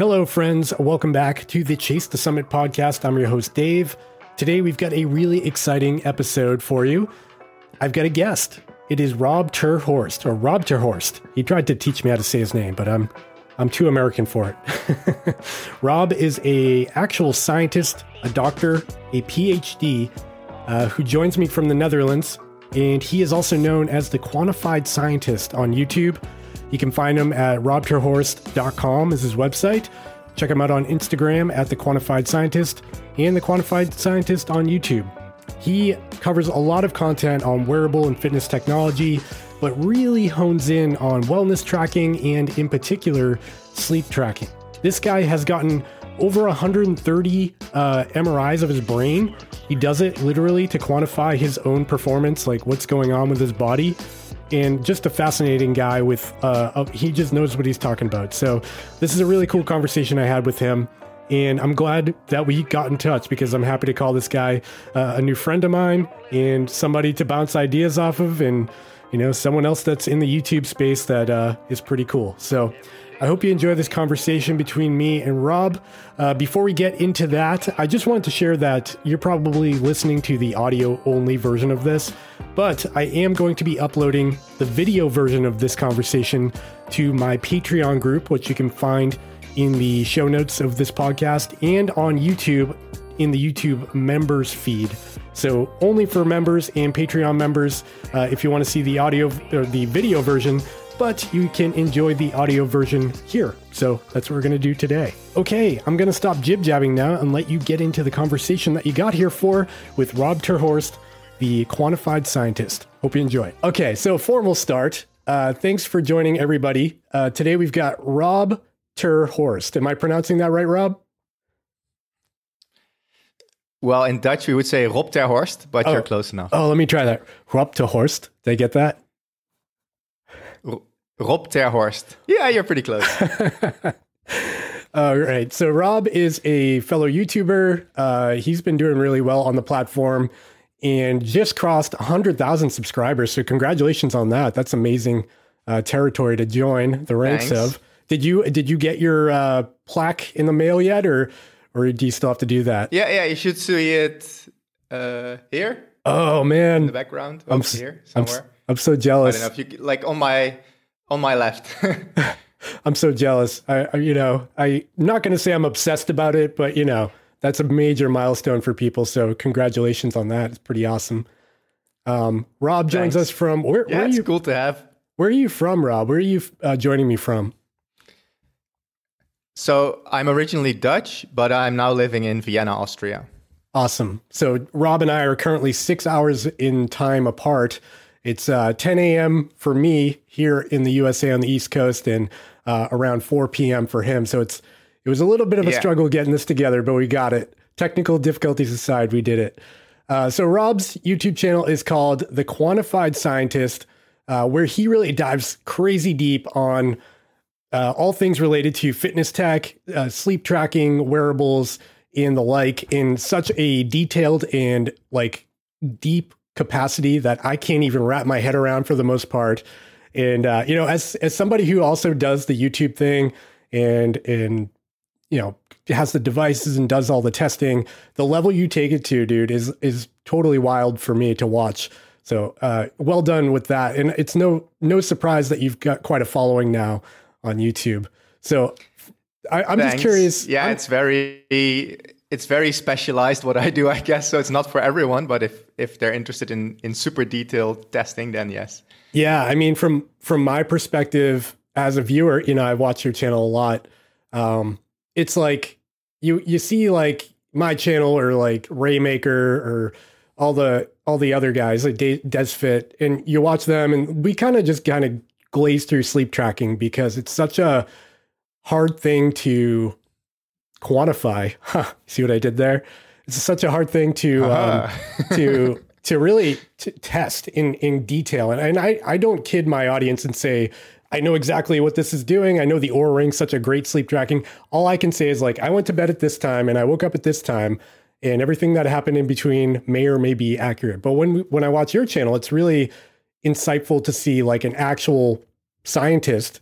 Hello, friends. Welcome back to the Chase the Summit podcast. I'm your host, Dave. Today, we've got a really exciting episode for you. I've got a guest. It is Rob Terhorst, or Rob Terhorst. He tried to teach me how to say his name, but I'm I'm too American for it. Rob is a actual scientist, a doctor, a PhD, uh, who joins me from the Netherlands, and he is also known as the Quantified Scientist on YouTube. You can find him at robterhorst.com is his website. Check him out on Instagram at the Quantified Scientist and the Quantified Scientist on YouTube. He covers a lot of content on wearable and fitness technology, but really hones in on wellness tracking and, in particular, sleep tracking. This guy has gotten over 130 uh, MRIs of his brain. He does it literally to quantify his own performance, like what's going on with his body and just a fascinating guy with uh, he just knows what he's talking about. So this is a really cool conversation i had with him and i'm glad that we got in touch because i'm happy to call this guy uh, a new friend of mine and somebody to bounce ideas off of and you know someone else that's in the youtube space that uh, is pretty cool. So I hope you enjoy this conversation between me and Rob. Uh, before we get into that, I just wanted to share that you're probably listening to the audio only version of this, but I am going to be uploading the video version of this conversation to my Patreon group, which you can find in the show notes of this podcast and on YouTube in the YouTube members feed. So only for members and Patreon members. Uh, if you want to see the audio or the video version, but you can enjoy the audio version here. So that's what we're going to do today. Okay, I'm going to stop jib jabbing now and let you get into the conversation that you got here for with Rob Terhorst, the quantified scientist. Hope you enjoy. Okay, so formal start. Uh, thanks for joining everybody. Uh, today we've got Rob Terhorst. Am I pronouncing that right, Rob? Well, in Dutch we would say Rob Terhorst, but oh. you're close enough. Oh, let me try that. Rob Terhorst. Did I get that? Rob Terhorst. Yeah, you're pretty close. All right. So Rob is a fellow YouTuber. Uh, he's been doing really well on the platform and just crossed 100,000 subscribers. So congratulations on that. That's amazing uh, territory to join the ranks Thanks. of. Did you did you get your uh, plaque in the mail yet, or or do you still have to do that? Yeah, yeah. You should see it uh, here. Oh man, in the background. I'm here somewhere. I'm, I'm so jealous. I don't know if you like on my on my left. I'm so jealous. I, I you know, I'm not going to say I'm obsessed about it, but you know, that's a major milestone for people. So congratulations on that. It's pretty awesome. Um, Rob joins Thanks. us from where? Yeah, where it's you, cool to have. Where are you from, Rob? Where are you uh, joining me from? So I'm originally Dutch, but I'm now living in Vienna, Austria. Awesome. So Rob and I are currently six hours in time apart. It's uh, 10 a.m. for me here in the USA on the East Coast, and uh, around 4 p.m. for him. So it's it was a little bit of a yeah. struggle getting this together, but we got it. Technical difficulties aside, we did it. Uh, so Rob's YouTube channel is called The Quantified Scientist, uh, where he really dives crazy deep on uh, all things related to fitness tech, uh, sleep tracking, wearables, and the like in such a detailed and like deep capacity that I can't even wrap my head around for the most part. And uh, you know, as as somebody who also does the YouTube thing and and you know has the devices and does all the testing, the level you take it to, dude, is is totally wild for me to watch. So uh, well done with that, and it's no no surprise that you've got quite a following now on YouTube. So I, am just curious. Yeah, I'm, it's very it's very specialized what I do, I guess. So it's not for everyone, but if if they're interested in in super detailed testing, then yes. Yeah, I mean, from from my perspective as a viewer, you know, I watch your channel a lot. Um, it's like you you see like my channel or like Raymaker or all the all the other guys like De- Desfit, and you watch them, and we kind of just kind of glaze through sleep tracking because it's such a hard thing to quantify. Huh, see what I did there? It's such a hard thing to uh-huh. um, to to really to test in in detail. And, and I I don't kid my audience and say I know exactly what this is doing. I know the Oura Ring, such a great sleep tracking. All I can say is like I went to bed at this time and I woke up at this time, and everything that happened in between may or may be accurate. But when when I watch your channel, it's really insightful to see like an actual scientist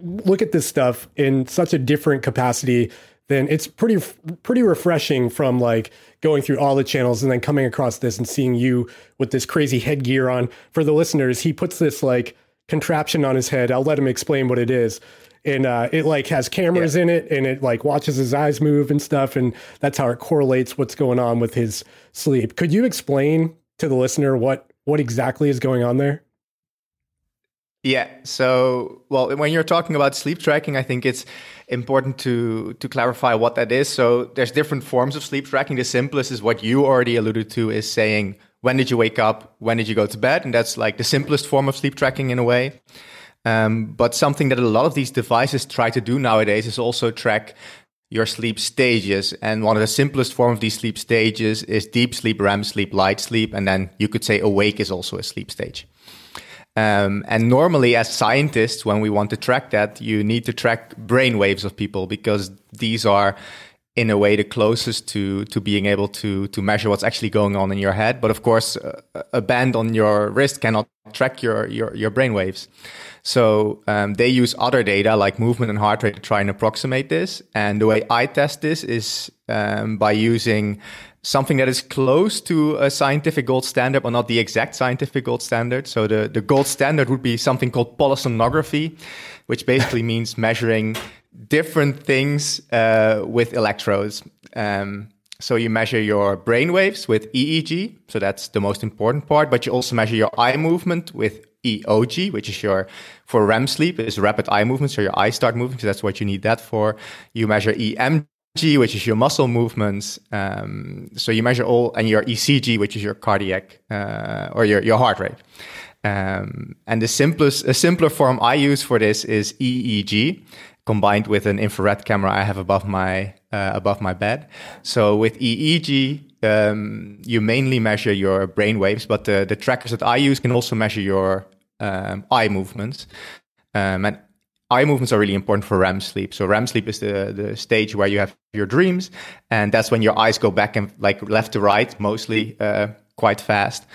look at this stuff in such a different capacity, then it's pretty pretty refreshing from like going through all the channels and then coming across this and seeing you with this crazy headgear on. For the listeners, he puts this like contraption on his head. I'll let him explain what it is. And uh, it like has cameras yeah. in it and it like watches his eyes move and stuff. And that's how it correlates what's going on with his sleep. Could you explain to the listener what what exactly is going on there? Yeah. So, well, when you're talking about sleep tracking, I think it's important to to clarify what that is. So, there's different forms of sleep tracking. The simplest is what you already alluded to is saying when did you wake up, when did you go to bed, and that's like the simplest form of sleep tracking in a way. Um, but something that a lot of these devices try to do nowadays is also track your sleep stages. And one of the simplest form of these sleep stages is deep sleep, REM sleep, light sleep, and then you could say awake is also a sleep stage. Um, and normally, as scientists, when we want to track that, you need to track brain waves of people because these are, in a way, the closest to to being able to to measure what's actually going on in your head. But of course, a, a band on your wrist cannot track your your your brain waves. So um, they use other data like movement and heart rate to try and approximate this. And the way I test this is um, by using something that is close to a scientific gold standard, but not the exact scientific gold standard. So the, the gold standard would be something called polysomnography, which basically means measuring different things uh, with electrodes. Um, so you measure your brain waves with EEG, so that's the most important part, but you also measure your eye movement with EOG, which is your for REM sleep is rapid eye movement, so your eyes start moving, so that's what you need that for. You measure EMG which is your muscle movements. Um, so you measure all, and your ECG, which is your cardiac uh, or your, your heart rate. Um, and the simplest, a simpler form I use for this is EEG, combined with an infrared camera I have above my uh, above my bed. So with EEG, um, you mainly measure your brain waves, but the, the trackers that I use can also measure your um, eye movements. Um, and eye movements are really important for REM sleep. So REM sleep is the, the stage where you have your dreams. And that's when your eyes go back and like left to right, mostly uh, quite fast.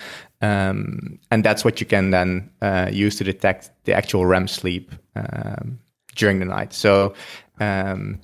Um, and that's what you can then uh, use to detect the actual REM sleep um, during the night. So um,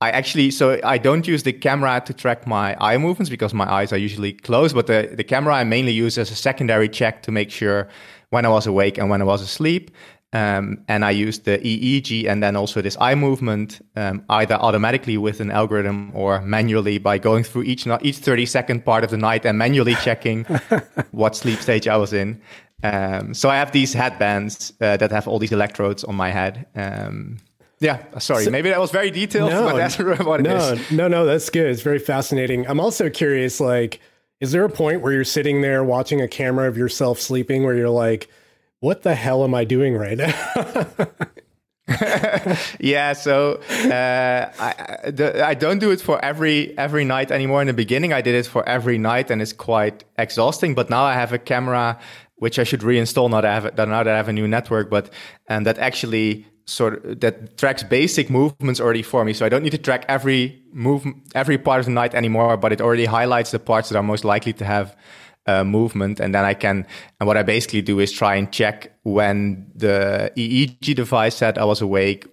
I actually, so I don't use the camera to track my eye movements because my eyes are usually closed, but the, the camera I mainly use as a secondary check to make sure when I was awake and when I was asleep. Um, and I used the EEG and then also this eye movement, um, either automatically with an algorithm or manually by going through each each 30 second part of the night and manually checking what sleep stage I was in. Um, so I have these headbands uh, that have all these electrodes on my head. Um, yeah, sorry, so, maybe that was very detailed, no, but that's what it no, is. No, no, that's good. It's very fascinating. I'm also curious, like, is there a point where you're sitting there watching a camera of yourself sleeping where you're like, what the hell am I doing right now? yeah, so uh, I, the, I don't do it for every every night anymore. In the beginning, I did it for every night, and it's quite exhausting. But now I have a camera which I should reinstall now that I have I have a new network, but and that actually sort of that tracks basic movements already for me. So I don't need to track every move every part of the night anymore, but it already highlights the parts that are most likely to have uh, movement. And then I can, and what I basically do is try and check when the EEG device said I was awake.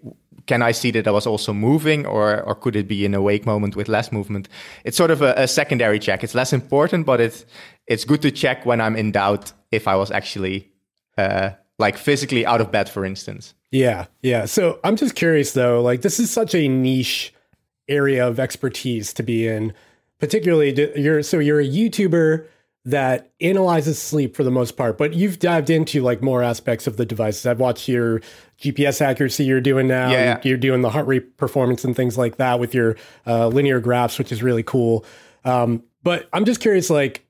Can I see that I was also moving, or or could it be an awake moment with less movement? It's sort of a, a secondary check. It's less important, but it's it's good to check when I'm in doubt if I was actually uh, like physically out of bed, for instance. Yeah, yeah. So I'm just curious though. Like this is such a niche area of expertise to be in. Particularly, you're so you're a YouTuber that analyzes sleep for the most part, but you've dived into like more aspects of the devices. I've watched your GPS accuracy you're doing now. Yeah. You're doing the heart rate performance and things like that with your uh, linear graphs, which is really cool. Um, but I'm just curious, like,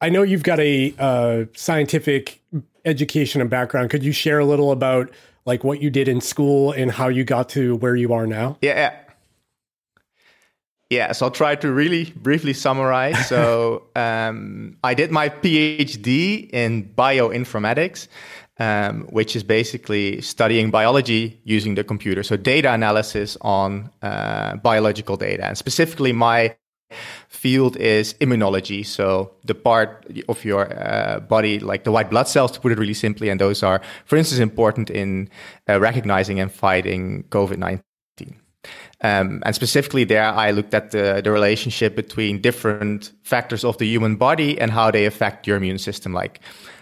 I know you've got a uh, scientific education and background. Could you share a little about like what you did in school and how you got to where you are now? Yeah. Yeah, so I'll try to really briefly summarize. So um, I did my PhD in bioinformatics, um, which is basically studying biology using the computer. So data analysis on uh, biological data, and specifically my field is immunology. So the part of your uh, body, like the white blood cells, to put it really simply, and those are, for instance, important in uh, recognizing and fighting COVID nineteen. Um, and specifically there, I looked at the, the relationship between different factors of the human body and how they affect your immune system. Like,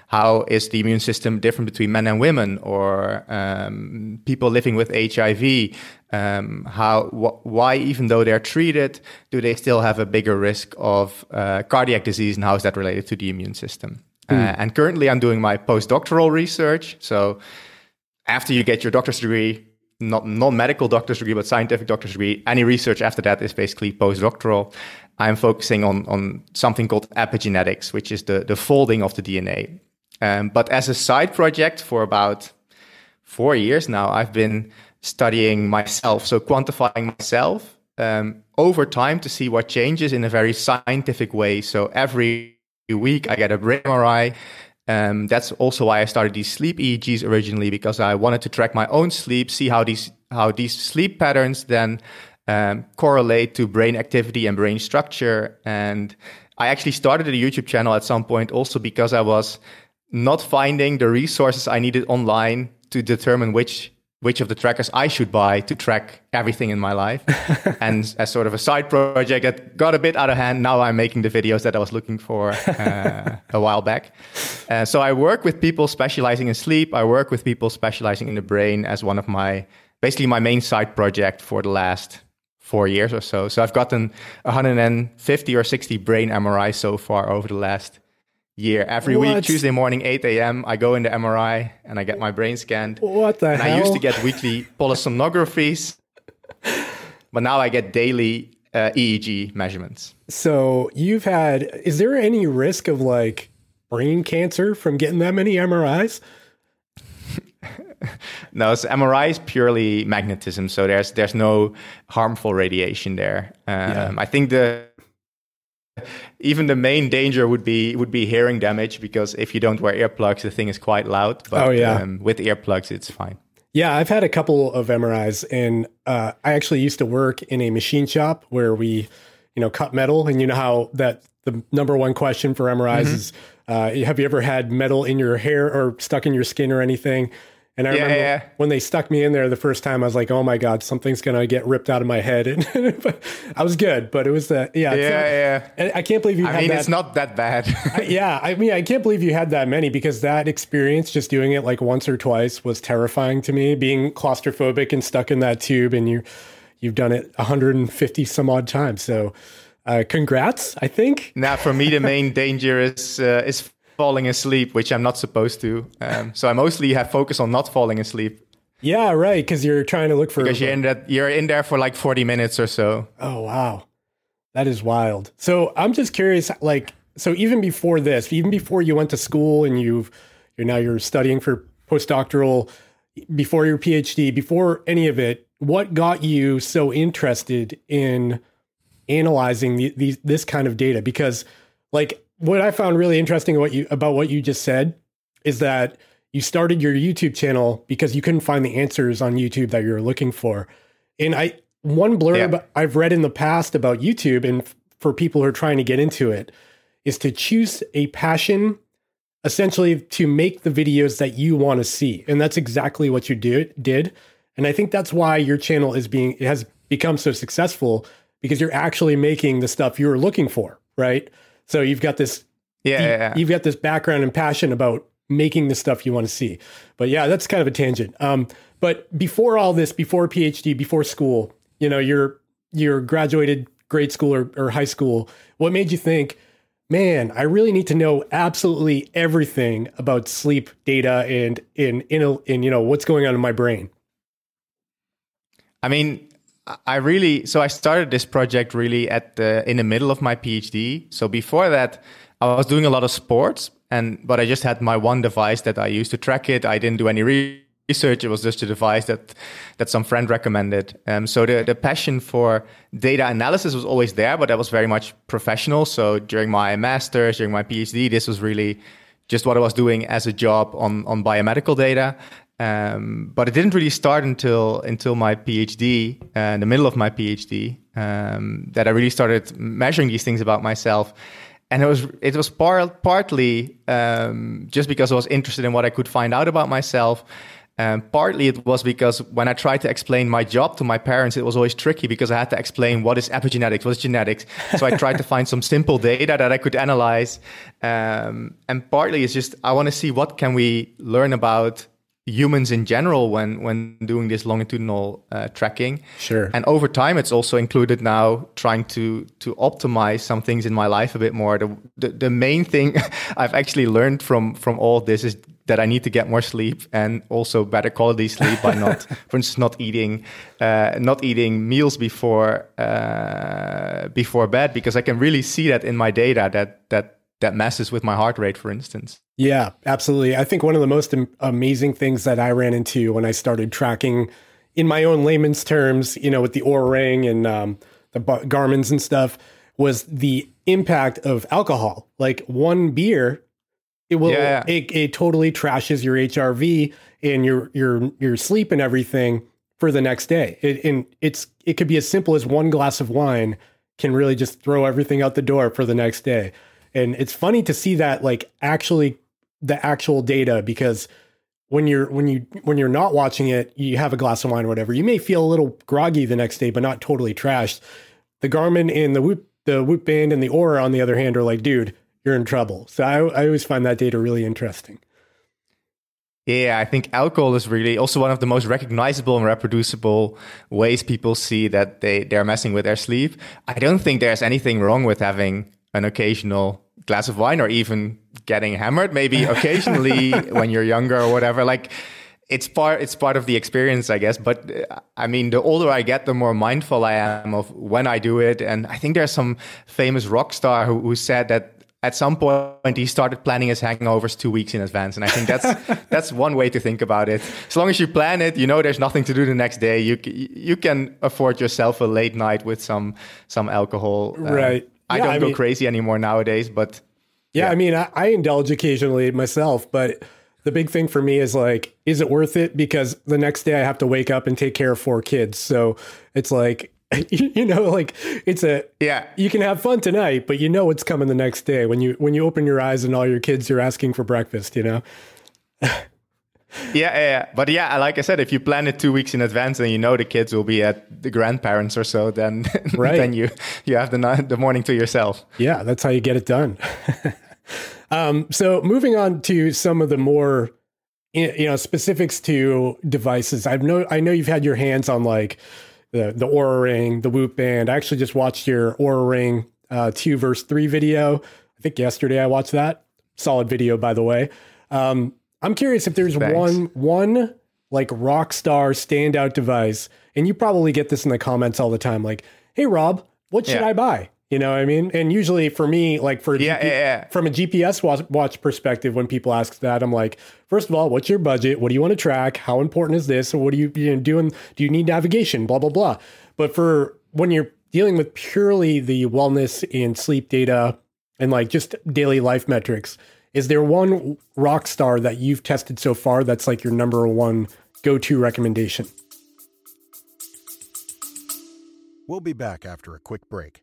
how is the immune system different between men and women or um, people living with HIV? Um, how, wh- why, even though they're treated, do they still have a bigger risk of uh, cardiac disease and how is that related to the immune system? Mm. Uh, and currently, I'm doing my postdoctoral research. So, after you get your doctor's degree, not non-medical doctor's degree, but scientific doctor's degree. Any research after that is basically postdoctoral. I'm focusing on on something called epigenetics, which is the the folding of the DNA. Um, but as a side project for about four years now, I've been studying myself, so quantifying myself um, over time to see what changes in a very scientific way. So every week I get a brain MRI um, that's also why I started these sleep EEGs originally because I wanted to track my own sleep, see how these how these sleep patterns then um, correlate to brain activity and brain structure. And I actually started a YouTube channel at some point also because I was not finding the resources I needed online to determine which which of the trackers I should buy to track everything in my life. and as sort of a side project that got a bit out of hand, now I'm making the videos that I was looking for uh, a while back. Uh, so I work with people specializing in sleep. I work with people specializing in the brain as one of my, basically my main side project for the last four years or so. So I've gotten 150 or 60 brain MRIs so far over the last year. Every what? week, Tuesday morning, 8 a.m., I go in the MRI and I get my brain scanned. What the and hell? I used to get weekly polysomnographies, but now I get daily uh, EEG measurements. So you've had, is there any risk of like brain cancer from getting that many MRIs? no, so MRI is purely magnetism, so there's there's no harmful radiation there. Um, yeah. I think the even the main danger would be would be hearing damage because if you don't wear earplugs, the thing is quite loud. But oh, yeah. Um, with earplugs, it's fine. Yeah, I've had a couple of MRIs, and uh, I actually used to work in a machine shop where we, you know, cut metal, and you know how that the number one question for MRIs mm-hmm. is, uh, have you ever had metal in your hair or stuck in your skin or anything? And I yeah, remember yeah. when they stuck me in there the first time, I was like, "Oh my god, something's gonna get ripped out of my head." And I was good, but it was the yeah, yeah, yeah. I can't believe you. I had mean, that. it's not that bad. I, yeah, I mean, I can't believe you had that many because that experience, just doing it like once or twice, was terrifying to me. Being claustrophobic and stuck in that tube, and you you've done it 150 some odd times. So, uh, congrats! I think. Now, for me, the main danger is uh, is falling asleep, which I'm not supposed to. Um, so I mostly have focus on not falling asleep. Yeah, right. Because you're trying to look for because you're in that you're in there for like 40 minutes or so. Oh wow, that is wild. So I'm just curious, like, so even before this, even before you went to school and you've you're now you're studying for postdoctoral, before your PhD, before any of it, what got you so interested in analyzing the, the, this kind of data? Because like what I found really interesting what you about what you just said is that you started your YouTube channel because you couldn't find the answers on YouTube that you're looking for. And I one blurb yeah. I've read in the past about YouTube and for people who are trying to get into it is to choose a passion essentially to make the videos that you want to see. And that's exactly what you do, did. And I think that's why your channel is being it has become so successful because you're actually making the stuff you're looking for, right? So you've got this, yeah, you, yeah, you've got this background and passion about making the stuff you want to see. But yeah, that's kind of a tangent. Um, but before all this, before PhD, before school, you know, you're you're graduated grade school or, or high school. What made you think, man, I really need to know absolutely everything about sleep data and in in in you know what's going on in my brain? I mean, I really so I started this project really at the in the middle of my PhD. So before that, I was doing a lot of sports, and but I just had my one device that I used to track it. I didn't do any research. It was just a device that that some friend recommended. Um, so the the passion for data analysis was always there, but that was very much professional. So during my masters, during my PhD, this was really just what I was doing as a job on on biomedical data. Um, but it didn't really start until until my PhD, uh, in the middle of my PhD, um, that I really started measuring these things about myself. And it was it was par- partly um, just because I was interested in what I could find out about myself, um, partly it was because when I tried to explain my job to my parents, it was always tricky because I had to explain what is epigenetics, what is genetics. So I tried to find some simple data that I could analyze. Um, and partly it's just I want to see what can we learn about humans in general when when doing this longitudinal uh, tracking. Sure. And over time, it's also included now trying to to optimize some things in my life a bit more. The the, the main thing I've actually learned from from all this is that I need to get more sleep and also better quality sleep by not, for instance, not eating uh, not eating meals before uh, before bed because I can really see that in my data that that that messes with my heart rate, for instance. Yeah, absolutely. I think one of the most amazing things that I ran into when I started tracking, in my own layman's terms, you know, with the Oura Ring and um, the Garmin's and stuff, was the impact of alcohol. Like one beer, it will yeah. it, it totally trashes your HRV and your your your sleep and everything for the next day. It, and it's it could be as simple as one glass of wine can really just throw everything out the door for the next day. And it's funny to see that like actually the actual data because when you're when you when you're not watching it, you have a glass of wine or whatever. You may feel a little groggy the next day, but not totally trashed. The Garmin and the Whoop the Whoop Band and the Oura, on the other hand, are like, dude, you're in trouble. So I, I always find that data really interesting. Yeah, I think alcohol is really also one of the most recognizable and reproducible ways people see that they, they're messing with their sleep. I don't think there's anything wrong with having an occasional glass of wine or even getting hammered maybe occasionally when you're younger or whatever. Like it's part it's part of the experience i guess. But uh, i mean the older i get the more mindful i am of when i do it. And i think there's some famous rock star who, who said that at some point he started planning his hangovers two weeks in advance. And i think that's that's one way to think about it. As long as you plan it you know there's nothing to do the next day. You you can afford yourself a late night with some some alcohol um, right I don't I go mean, crazy anymore nowadays, but yeah, yeah. I mean, I, I indulge occasionally myself, but the big thing for me is like, is it worth it? Because the next day I have to wake up and take care of four kids. So it's like, you know, like it's a yeah. You can have fun tonight, but you know what's coming the next day when you when you open your eyes and all your kids are asking for breakfast. You know. yeah, yeah, but yeah, like I said, if you plan it two weeks in advance and you know the kids will be at the grandparents or so, then right. then you you have the the morning to yourself. Yeah, that's how you get it done. um, so moving on to some of the more you know specifics to devices. I know I know you've had your hands on like the the Oura Ring, the Whoop Band. I actually just watched your Oura Ring uh, two verse three video. I think yesterday I watched that. Solid video, by the way. Um, I'm curious if there's Thanks. one one like rock star standout device, and you probably get this in the comments all the time, like, "Hey Rob, what should yeah. I buy?" You know what I mean? And usually for me, like for yeah, yeah, yeah. from a GPS watch, watch, perspective, when people ask that, I'm like, first of all, what's your budget? What do you want to track? How important is this? Or what are you, you know, doing? Do you need navigation? Blah blah blah. But for when you're dealing with purely the wellness and sleep data and like just daily life metrics, is there one rock star that you've tested so far that's like your number one go to recommendation? We'll be back after a quick break.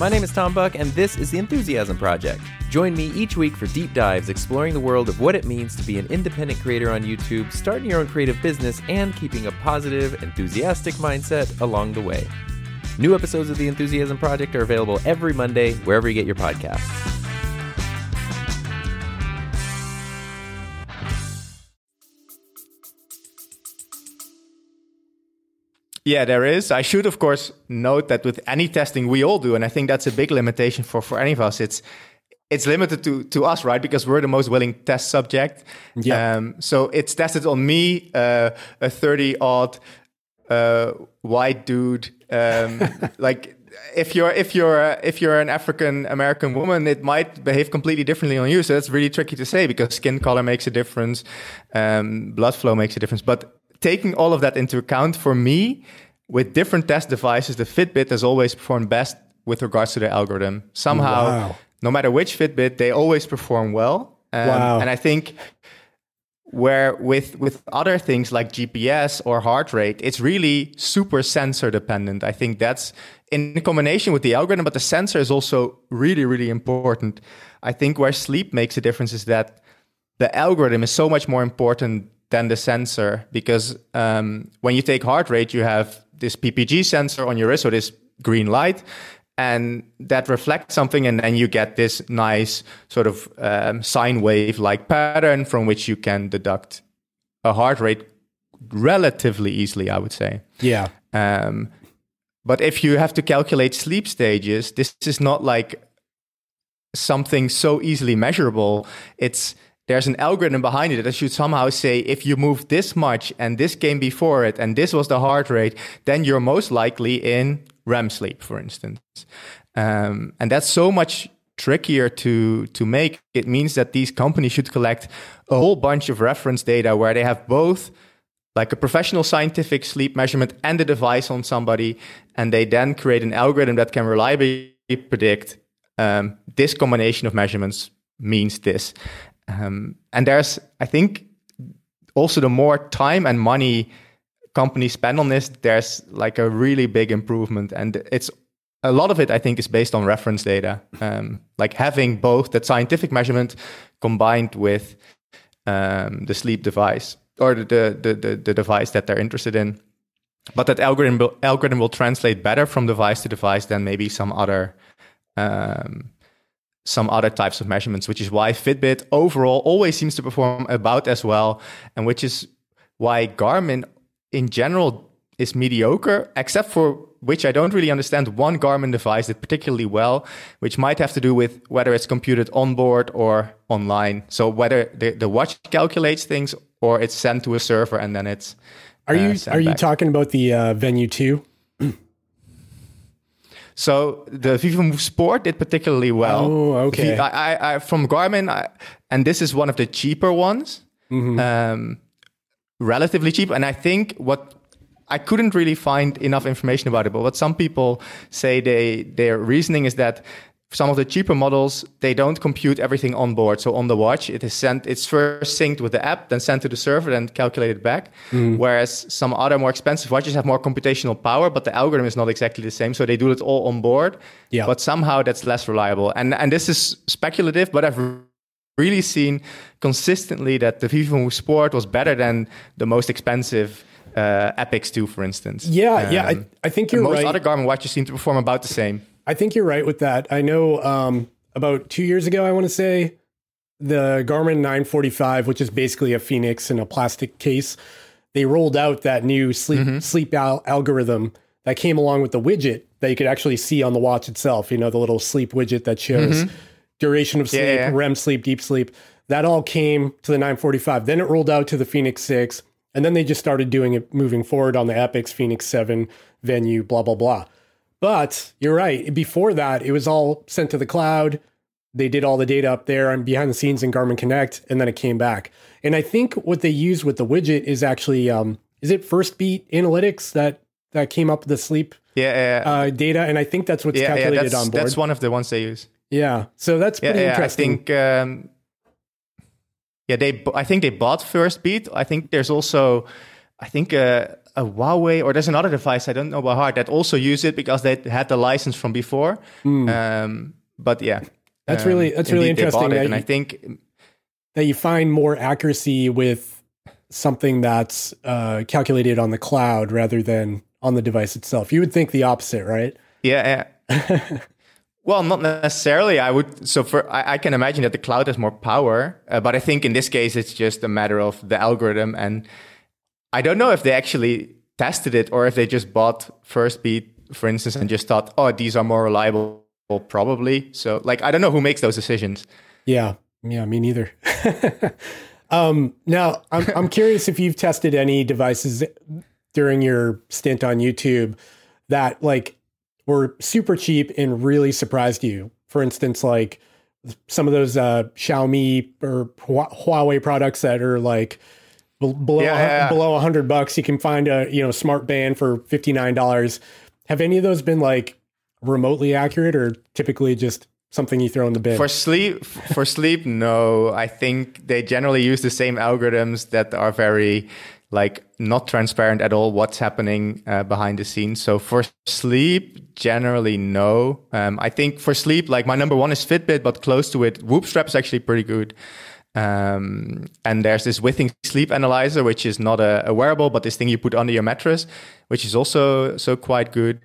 My name is Tom Buck, and this is the Enthusiasm Project. Join me each week for deep dives exploring the world of what it means to be an independent creator on YouTube, starting your own creative business, and keeping a positive, enthusiastic mindset along the way. New episodes of the Enthusiasm Project are available every Monday, wherever you get your podcasts. Yeah, there is. I should, of course, note that with any testing we all do, and I think that's a big limitation for, for any of us. It's it's limited to to us, right? Because we're the most willing test subject. Yeah. Um, so it's tested on me, uh, a thirty odd uh, white dude. Um, like if you're if you're if you're an African American woman, it might behave completely differently on you. So that's really tricky to say because skin color makes a difference, um, blood flow makes a difference. But taking all of that into account, for me, with different test devices, the Fitbit has always performed best with regards to the algorithm. Somehow, wow. no matter which Fitbit, they always perform well. Um, wow. And I think where with with other things like GPS or heart rate, it's really super sensor dependent. I think that's in combination with the algorithm, but the sensor is also really really important. I think where sleep makes a difference is that the algorithm is so much more important than the sensor because um, when you take heart rate, you have this PPG sensor on your wrist, so this green light, and that reflects something, and then you get this nice sort of um, sine wave like pattern from which you can deduct a heart rate relatively easily, I would say. Yeah. Um, but if you have to calculate sleep stages, this is not like something so easily measurable. It's there's an algorithm behind it that should somehow say if you move this much and this came before it and this was the heart rate, then you're most likely in REM sleep, for instance. Um, and that's so much trickier to to make. It means that these companies should collect a whole bunch of reference data where they have both like a professional scientific sleep measurement and a device on somebody, and they then create an algorithm that can reliably predict um, this combination of measurements means this. Um, and there's, I think, also the more time and money companies spend on this, there's like a really big improvement. And it's a lot of it, I think, is based on reference data, um, like having both that scientific measurement combined with um, the sleep device or the, the, the, the device that they're interested in. But that algorithm algorithm will translate better from device to device than maybe some other um, some other types of measurements, which is why Fitbit overall always seems to perform about as well, and which is why Garmin in general is mediocre, except for which I don't really understand one Garmin device that particularly well, which might have to do with whether it's computed on board or online. So whether the, the watch calculates things or it's sent to a server and then it's. Are you uh, are you back. talking about the uh, Venu Two? So the Vivomove Sport did particularly well. Oh, okay. The- I, I, I, from Garmin, I, and this is one of the cheaper ones, Mm-hmm. um, relatively cheap. And I think what I couldn't really find enough information about it, but what some people say they their reasoning is that some of the cheaper models they don't compute everything on board. So on the watch, it is sent. It's first synced with the app, then sent to the server, then calculated back. Mm-hmm. Whereas some other more expensive watches have more computational power, but the algorithm is not exactly the same. So they do it all on board. Yeah. But somehow that's less reliable. And and this is speculative, but I've really seen consistently that the Vivomove Sport was better than the most expensive uh, Epix 2, for instance. Yeah, yeah. I, Um, I think you're most right. other Garmin watches seem to perform about the same. I think you're right with that. I know um, about two years ago, I want to say, the Garmin 945, which is basically a Fenix in a plastic case, they rolled out that new sleep Mm-hmm. sleep al- algorithm that came along with the widget that you could actually see on the watch itself. You know, the little sleep widget that shows duration of sleep, Mm-hmm. Yeah, yeah. REM sleep, deep sleep. That all came to the 945. Then it rolled out to the Fenix 6. And then they just started doing it moving forward on the Epix Fenix 7 Venu, blah, blah, blah. But you're right. Before that, it was all sent to the cloud. They did all the data up there and behind the scenes in Garmin Connect, and then it came back. And I think what they use with the widget is actually, um, is it Firstbeat Analytics that that came up with the sleep Yeah, yeah, yeah. uh, data? And I think that's what's yeah, yeah, calculated that's, on board. that's one of the ones they use. yeah, so that's Yeah, pretty yeah I interesting. think. Um, yeah, they. I think they bought Firstbeat. I think there's also, I think a, a Huawei or there's another device I don't know by heart that also use it because they had the license from before. Um, but yeah. That's um, really- that's really interesting that and I think that you find more accuracy with something that's uh, calculated on the cloud rather than on the device itself. You would think the opposite, right? Yeah. yeah. well, not necessarily. I would. So for I, I can imagine that the cloud has more power, uh, but I think in this case it's just a matter of the algorithm, and I don't know if they actually tested it or if they just bought Firstbeat, for instance, and just thought, oh, these are more reliable. Probably. So, like, I don't know who makes those decisions. Yeah, yeah, me neither. um, now, I'm I'm curious if you've tested any devices during your stint on YouTube that like were super cheap and really surprised you. For instance, like some of those uh, Xiaomi or Huawei products that are like below Yeah, yeah, below a hundred bucks. You can find a you know smart band for fifty nine dollars. Have any of those been like remotely accurate or typically just something you throw in the bin? For sleep, for sleep, no. I think they generally use the same algorithms that are very like not transparent at all what's happening uh, behind the scenes. So for sleep, generally no. Um, I think for sleep, like my number one is Fitbit, but close to it, Whoop Strap is actually pretty good. Um, and there's this Withings sleep analyzer, which is not a, a, wearable, but this thing you put under your mattress, which is also so quite good.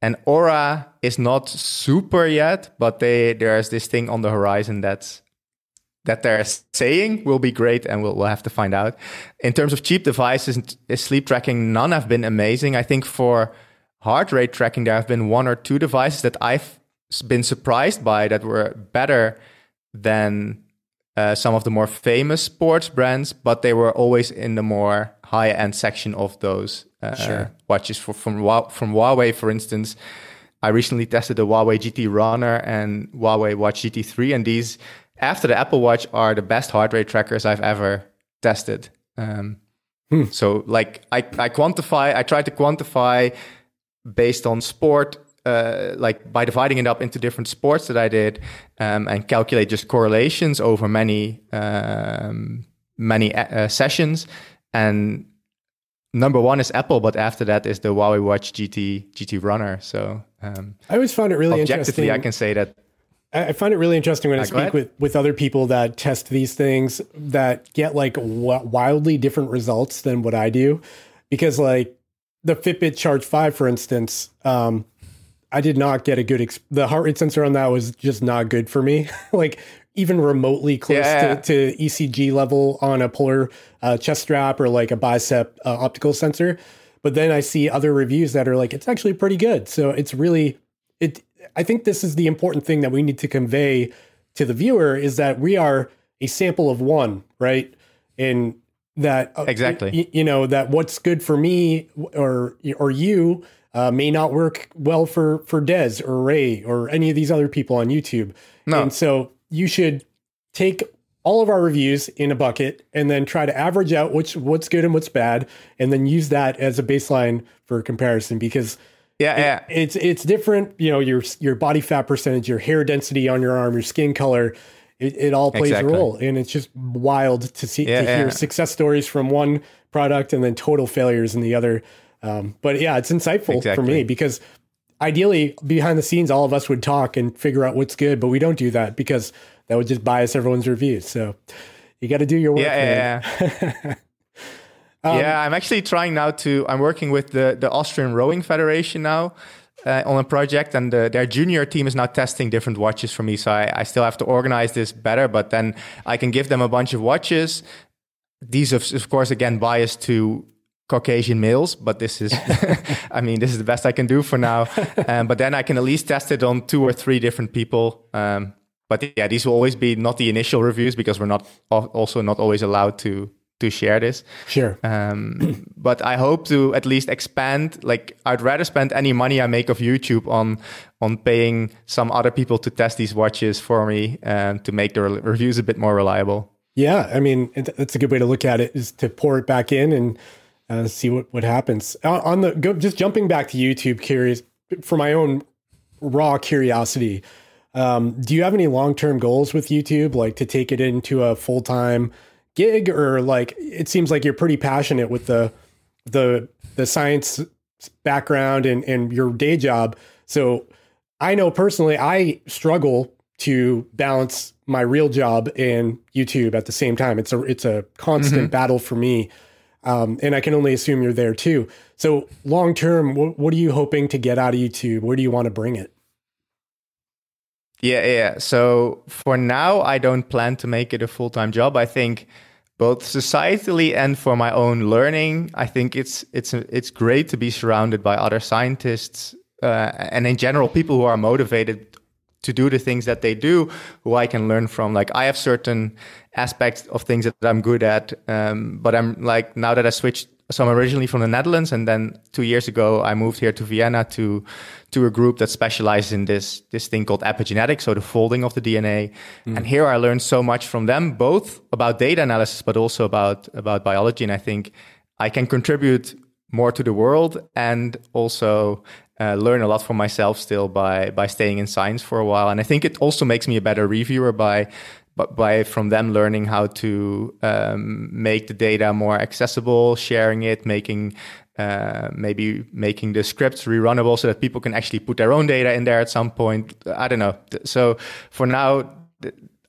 And Oura is not super yet, but they there's this thing on the horizon that's that they're saying will be great, and we'll, we'll have to find out. In terms of cheap devices, sleep tracking, none have been amazing. I think for heart rate tracking, there have been one or two devices that I've been surprised by that were better than uh, some of the more famous sports brands, but they were always in the more high end section of those uh, sure. watches. For, from from Huawei, for instance, I recently tested the Huawei GT Runner and Huawei Watch GT3, and these after the Apple Watch are the best heart rate trackers I've ever tested. Um, hmm. So like I, I quantify, I try to quantify based on sport, uh, like by dividing it up into different sports that I did, um, and calculate just correlations over many um, many uh, sessions. And number one is Apple, but after that is the Huawei Watch GT GT Runner. So um, I always found it really interesting objectively, I can say that I find it really interesting when I speak with, with other people that test these things that get like w- wildly different results than what I do. Because, like, the Fitbit Charge 5, for instance, um, I did not get a good, ex- the heart rate sensor on that was just not good for me. like, even remotely close yeah. to, to, ECG level on a polar uh, chest strap or like a bicep uh, optical sensor. But then I see other reviews that are like, it's actually pretty good. So it's really, it I think this is the important thing that we need to convey to the viewer is that we are a sample of one, right? And that uh, exactly, you, you, know, that what's good for me or or you uh, may not work well for for Des or Ray or any of these other people on YouTube. No. And so you should take all of our reviews in a bucket and then try to average out which what's good and what's bad and then use that as a baseline for comparison because yeah, it, yeah. It's it's different. You know, your your body fat percentage, your hair density on your arm, your skin color, it, it all plays exactly. a role. And it's just wild to see yeah, to hear success stories from one product and then total failures in the other. Um, but yeah, it's insightful exactly. for me because ideally behind the scenes, all of us would talk and figure out what's good, but we don't do that because that would just bias everyone's reviews. So you got to do your work. Yeah, yeah. Um, yeah, I'm actually trying now to. I'm working with the the Austrian Rowing Federation now. Uh, on a project, and the, their junior team is now testing different watches for me. So I, I, still have to organize this better, but then I can give them a bunch of watches. These, of, of course, again biased to Caucasian males, but this is, I mean, this is the best I can do for now. Um, but then I can at least test it on two or three different people. Um, but yeah, these will always be not the initial reviews because we're not also not always allowed to to share this. Sure. Um, but I hope to at least expand. Like I'd rather spend any money I make of YouTube on on paying some other people to test these watches for me and to make the re- reviews a bit more reliable. Yeah, I mean that's a good way to look at it is to pour it back in and uh, see what what happens. Uh, on the go, just jumping back to YouTube, curious for my own raw curiosity. Um, do you have any long term goals with YouTube, like to take it into a full time? gig or like it seems like you're pretty passionate with the the the science background and and your day job so i know personally i struggle to balance my real job and youtube at the same time it's a it's a constant mm-hmm. battle for me um, and i can only assume you're there too so long term what, are you hoping to get out of youtube where do you want to bring it yeah, yeah. So for now, I don't plan to make it a full time job. I think both societally and for my own learning, I think it's it's it's great to be surrounded by other scientists uh, and in general people who are motivated to do the things that they do, who I can learn from. Like I have certain aspects of things that I'm good at, um, but I'm like now that I switched so I'm originally from the Netherlands, and then two years ago I moved here to Vienna to to a group that specializes in this this thing called epigenetics, so the folding of the DNA. Mm. And here I learned so much from them, both about data analysis, but also about about biology. And I think I can contribute more to the world and also uh, learn a lot for myself still by by staying in science for a while. And I think it also makes me a better reviewer by but by from them learning how to um, make the data more accessible, sharing it, making uh, maybe making the scripts rerunnable so that people can actually put their own data in there at some point. I don't know. So for now,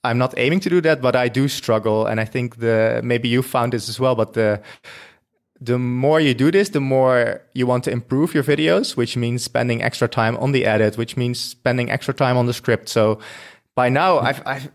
I'm not aiming to do that, but I do struggle, and I think the maybe you found this as well, but the the more you do this, the more you want to improve your videos, which means spending extra time on the edit, which means spending extra time on the script. So by now, I've, I've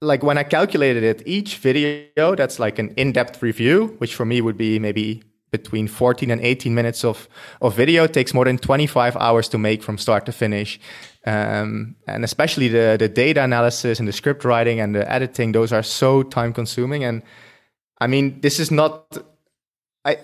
like when I calculated it, each video that's like an in-depth review, which for me would be maybe between 14 and 18 minutes of, of video takes more than 25 hours to make from start to finish. Um, and especially the, the data analysis and the script writing and the editing, those are so time consuming. And I mean, this is not I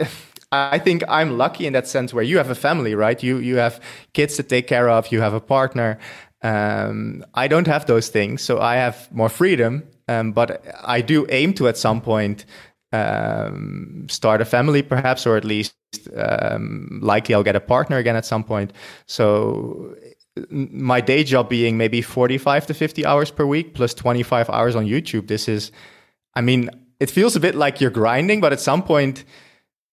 I think I'm lucky in that sense where you have a family, right? You you have kids to take care of, you have a partner. Um, I don't have those things, so I have more freedom. Um, but I do aim to at some point um, start a family, perhaps, or at least um, likely I'll get a partner again at some point. So my day job being maybe 45 to 50 hours per week plus 25 hours on YouTube. This is, I mean, it feels a bit like you're grinding, but at some point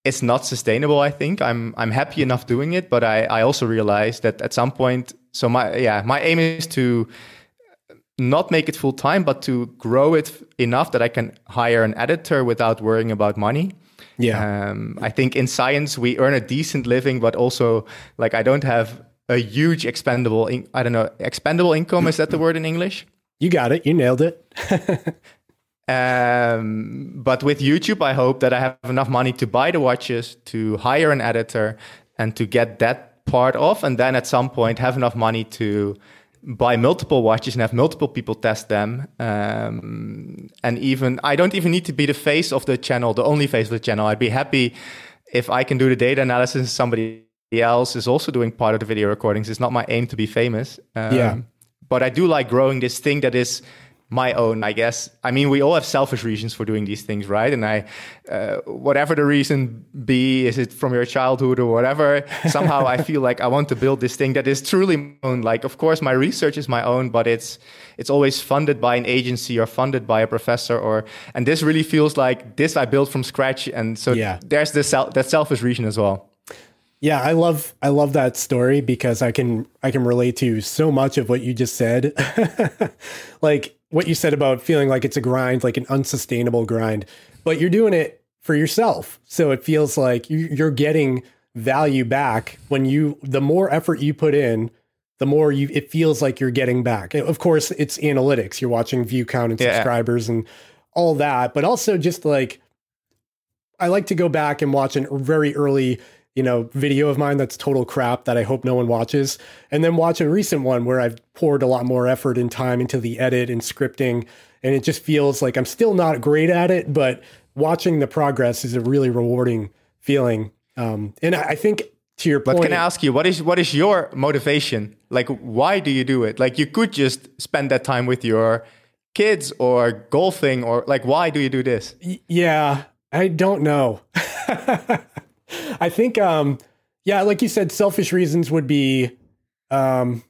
it's not sustainable i think i'm i'm happy enough doing it but i i also realize that at some point so my yeah my aim is to not make it full time but to grow it enough that i can hire an editor without worrying about money. Yeah. Um, i think in science we earn a decent living but also like i don't have a huge expendable in, i don't know expendable income is that the word in english? You got it. You nailed it. Um, but with YouTube, I hope that I have enough money to buy the watches, to hire an editor, and to get that part of, And then at some point, have enough money to buy multiple watches and have multiple people test them. Um, and even, I don't even need to be the face of the channel, the only face of the channel. I'd be happy if I can do the data analysis and somebody else is also doing part of the video recordings. It's not my aim to be famous. Um, yeah. But I do like growing this thing that is my own, I guess. I mean, we all have selfish reasons for doing these things, right? And I, uh, whatever the reason be, is it from your childhood or whatever, somehow I feel like I want to build this thing that is truly my own. Like, of course, my research is my own, but it's it's always funded by an agency or funded by a professor, or and this really feels like this I built from scratch, and so yeah. there's this that selfish reason as well. Yeah, I love I love that story because I can I can relate to so much of what you just said. like what you said about feeling like it's a grind, like an unsustainable grind, but you're doing it for yourself. So it feels like you're getting value back when you, the more effort you put in, the more you, it feels like you're getting back. Of course, it's analytics. You're watching view count and subscribers yeah. and all that, but also just like, I like to go back and watch a very early you know, video of mine that's total crap that I hope no one watches. And then watch a recent one where I've poured a lot more effort and time into the edit and scripting. And it just feels like I'm still not great at it, but watching the progress is a really rewarding feeling. Um, and I think to your point. But can I ask you, what is what is your motivation? Like, why do you do it? Like, you could just spend that time with your kids or golfing, or like, why do you do this? Yeah, I don't know. I think, um, yeah, like you said, selfish reasons would be, um,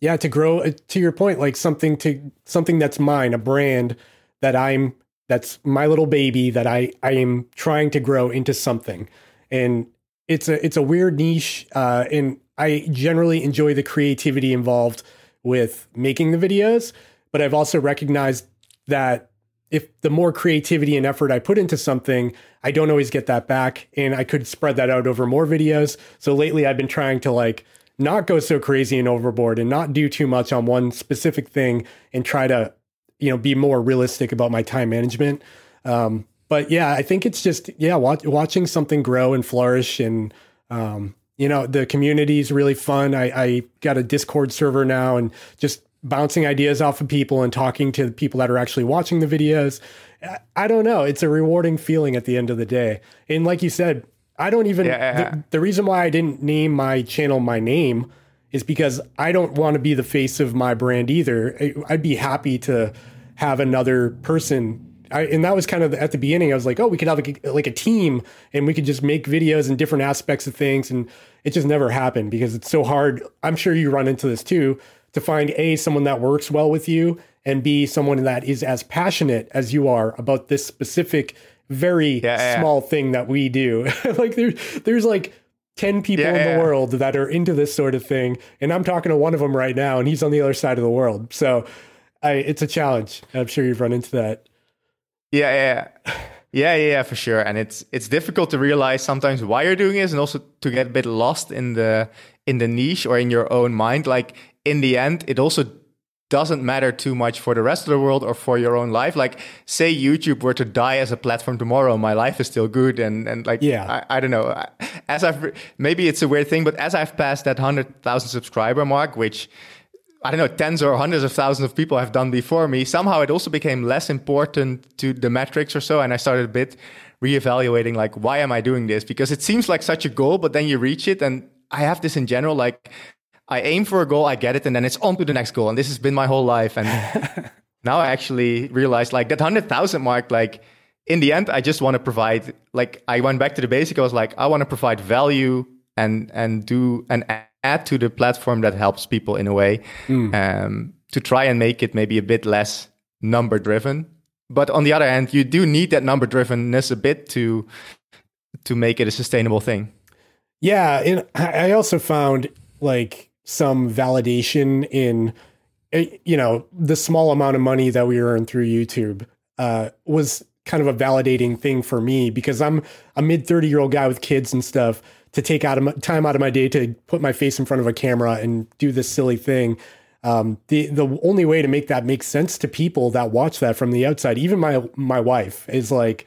yeah, to grow. Uh, to your point, like something to something that's mine, a brand that I'm that's my little baby that I I am trying to grow into something, and it's a it's a weird niche, uh, and I generally enjoy the creativity involved with making the videos, but I've also recognized that if the more creativity and effort I put into something, I don't always get that back. And I could spread that out over more videos. So lately I've been trying to like not go so crazy and overboard and not do too much on one specific thing and try to, you know, be more realistic about my time management. Um, but yeah, I think it's just, yeah, watch, watching something grow and flourish and, um, you know, the community is really fun. I, I got a Discord server now and just bouncing ideas off of people and talking to people that are actually watching the videos. I don't know. It's a rewarding feeling at the end of the day. And like you said, I don't even, yeah. the, the reason why I didn't name my channel my name is because I don't want to be the face of my brand either. I'd be happy to have another person I, and that was kind of at the beginning. I was like, oh, we could have like a, like a team, and we could just make videos and different aspects of things, and it just never happened because it's so hard. I'm sure you run into this too to find a someone that works well with you, and b someone that is as passionate as you are about this specific, very Yeah, yeah. small thing that we do. like there's there's like. 10 people Yeah, in the world that are into this sort of thing and i'm talking to one of them right now and he's on the other side of the world so I, it's a challenge i'm sure you've run into that Yeah, yeah, yeah, yeah, yeah, for sure. And it's it's difficult to realize sometimes why you're doing this, and also to get a bit lost in the in the niche or in your own mind. Like in the end, it also doesn't matter too much for the rest of the world or for your own life. Like say YouTube were to die as a platform tomorrow, my life is still good, and and like Yeah. I, I don't know. As I've maybe it's a weird thing, but as I've passed that hundred thousand subscriber mark, which I don't know, tens or hundreds of thousands of people have done before me. Somehow it also became less important to the metrics or so. And I started a bit reevaluating, like, why am I doing this? Because it seems like such a goal, but then you reach it. And I have this in general, like, I aim for a goal, I get it, and then it's on to the next goal. And this has been my whole life. And now I actually realized, like, that 100,000 mark, like, in the end, I just want to provide, like, I went back to the basic. I was like, I want to provide value and, and do, and add to the platform that helps people in a way um, to try and make it maybe a bit less number driven. But on the other hand, you do need that number drivenness a bit to to make it a sustainable thing. Yeah, and I also found like some validation in eh, you know the small amount of money that we earn through YouTube uh, was kind of a validating thing for me because I'm a mid thirty year old guy with kids and stuff to take out of my, time out of my day to put my face in front of a camera and do this silly thing. Um, the the only way to make that make sense to people that watch that from the outside, even my my wife, is like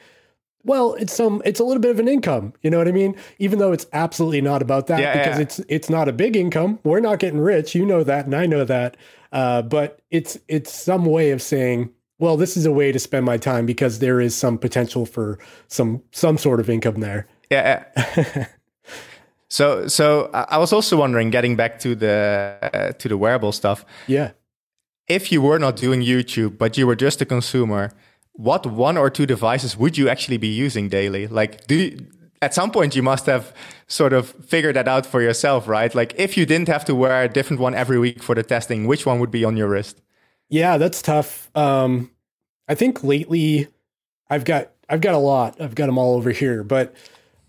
well, it's some it's a little bit of an income, you know what I mean? Even though it's absolutely not about that Yeah, because yeah. it's it's not a big income. We're not getting rich, you know that and I know that. Uh, but it's it's some way of saying, well, this is a way to spend my time because there is some potential for some some sort of income there. Yeah. so so I I was also wondering, getting back to the uh, to the wearable stuff. Yeah. if you were not doing YouTube, but you were just a consumer, what one or two devices would you actually be using daily? Like, do you, at some point you must have sort of figured that out for yourself, right? Like, if you didn't have to wear a different one every week for the testing, which one would be on your wrist? Yeah, that's tough. Um, I think lately I've got I've got a lot. I've got them all over here, but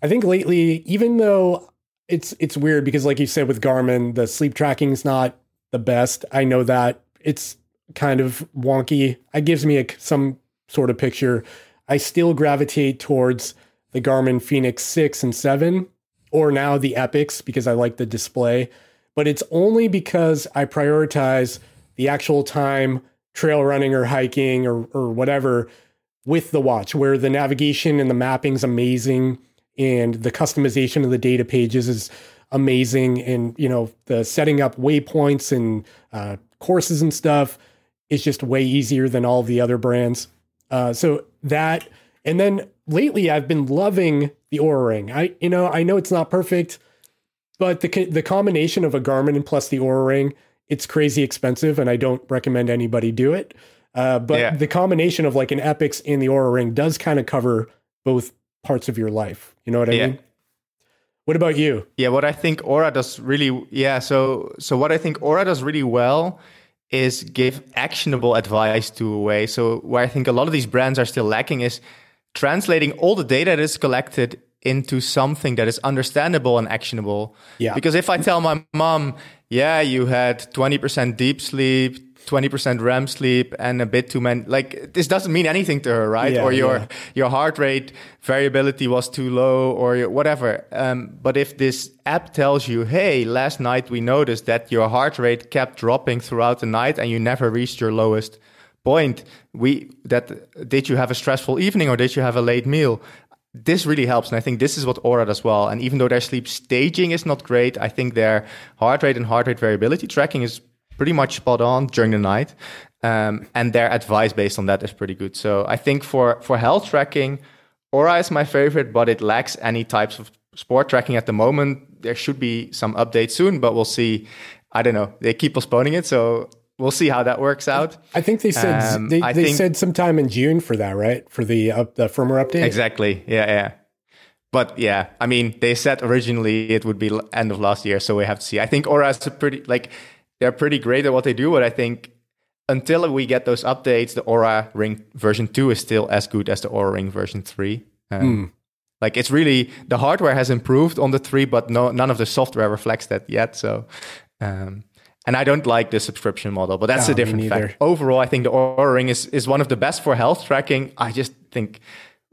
I think lately, even though it's it's weird because, like you said, with Garmin, the sleep tracking is not the best. I know that it's kind of wonky. It gives me a, some sort of picture. I still gravitate towards the Garmin Fenix six and seven, or now the Epix because I like the display. But it's only because I prioritize the actual time trail running or hiking or or whatever with the watch where the navigation and the mapping's amazing and the customization of the data pages is amazing and you know the setting up waypoints and uh, courses and stuff is just way easier than all the other brands uh, so that and then lately i've been loving the Oura ring i you know i know it's not perfect but the the combination of a Garmin and plus the Oura Ring, it's crazy expensive, and I don't recommend anybody do it. Uh, but Yeah. the combination of like an Epix and the Oura Ring does kind of cover both parts of your life. You know what I Yeah. mean? What about you? Yeah, what I think Oura does really yeah, so so what I think Oura does really well is give actionable advice to a way. So where I think a lot of these brands are still lacking is translating all the data that is collected into something that is understandable and actionable. Yeah. Because if I tell my mom, yeah, you had 20% deep sleep, 20% REM sleep and a bit too many like this doesn't mean anything to her, right? Yeah, or your yeah. your heart rate variability was too low or your- whatever. Um, but if this app tells you, hey, last night we noticed that your heart rate kept dropping throughout the night and you never reached your lowest point, we that did you have a stressful evening or did you have a late meal? This really helps, and I think this is what Oura does well. And even though their sleep staging is not great, I think their heart rate and heart rate variability tracking is pretty much spot on during the night. Um, and their advice based on that is pretty good. So I think for, for health tracking, Oura is my favorite, but it lacks any types of sport tracking at the moment. There should be some updates soon, but we'll see. I don't know. They keep postponing it. So we'll see how that works out. I think they said Um, they, they think- said sometime in June for that, right? For the up the firmware update. Exactly. Yeah, yeah. But yeah, I mean, they said originally it would be end of last year, so we have to see. I think Oura is a pretty like they're pretty great at what they do, but I think until we get those updates, the Oura Ring version two is still as good as the Oura Ring version three. Um, Like it's really the hardware has improved on the three, but no, none of the software reflects that yet. So, um, and I don't like the subscription model, but that's No, a different fact. Overall, I think the Oura Ring is is one of the best for health tracking. I just think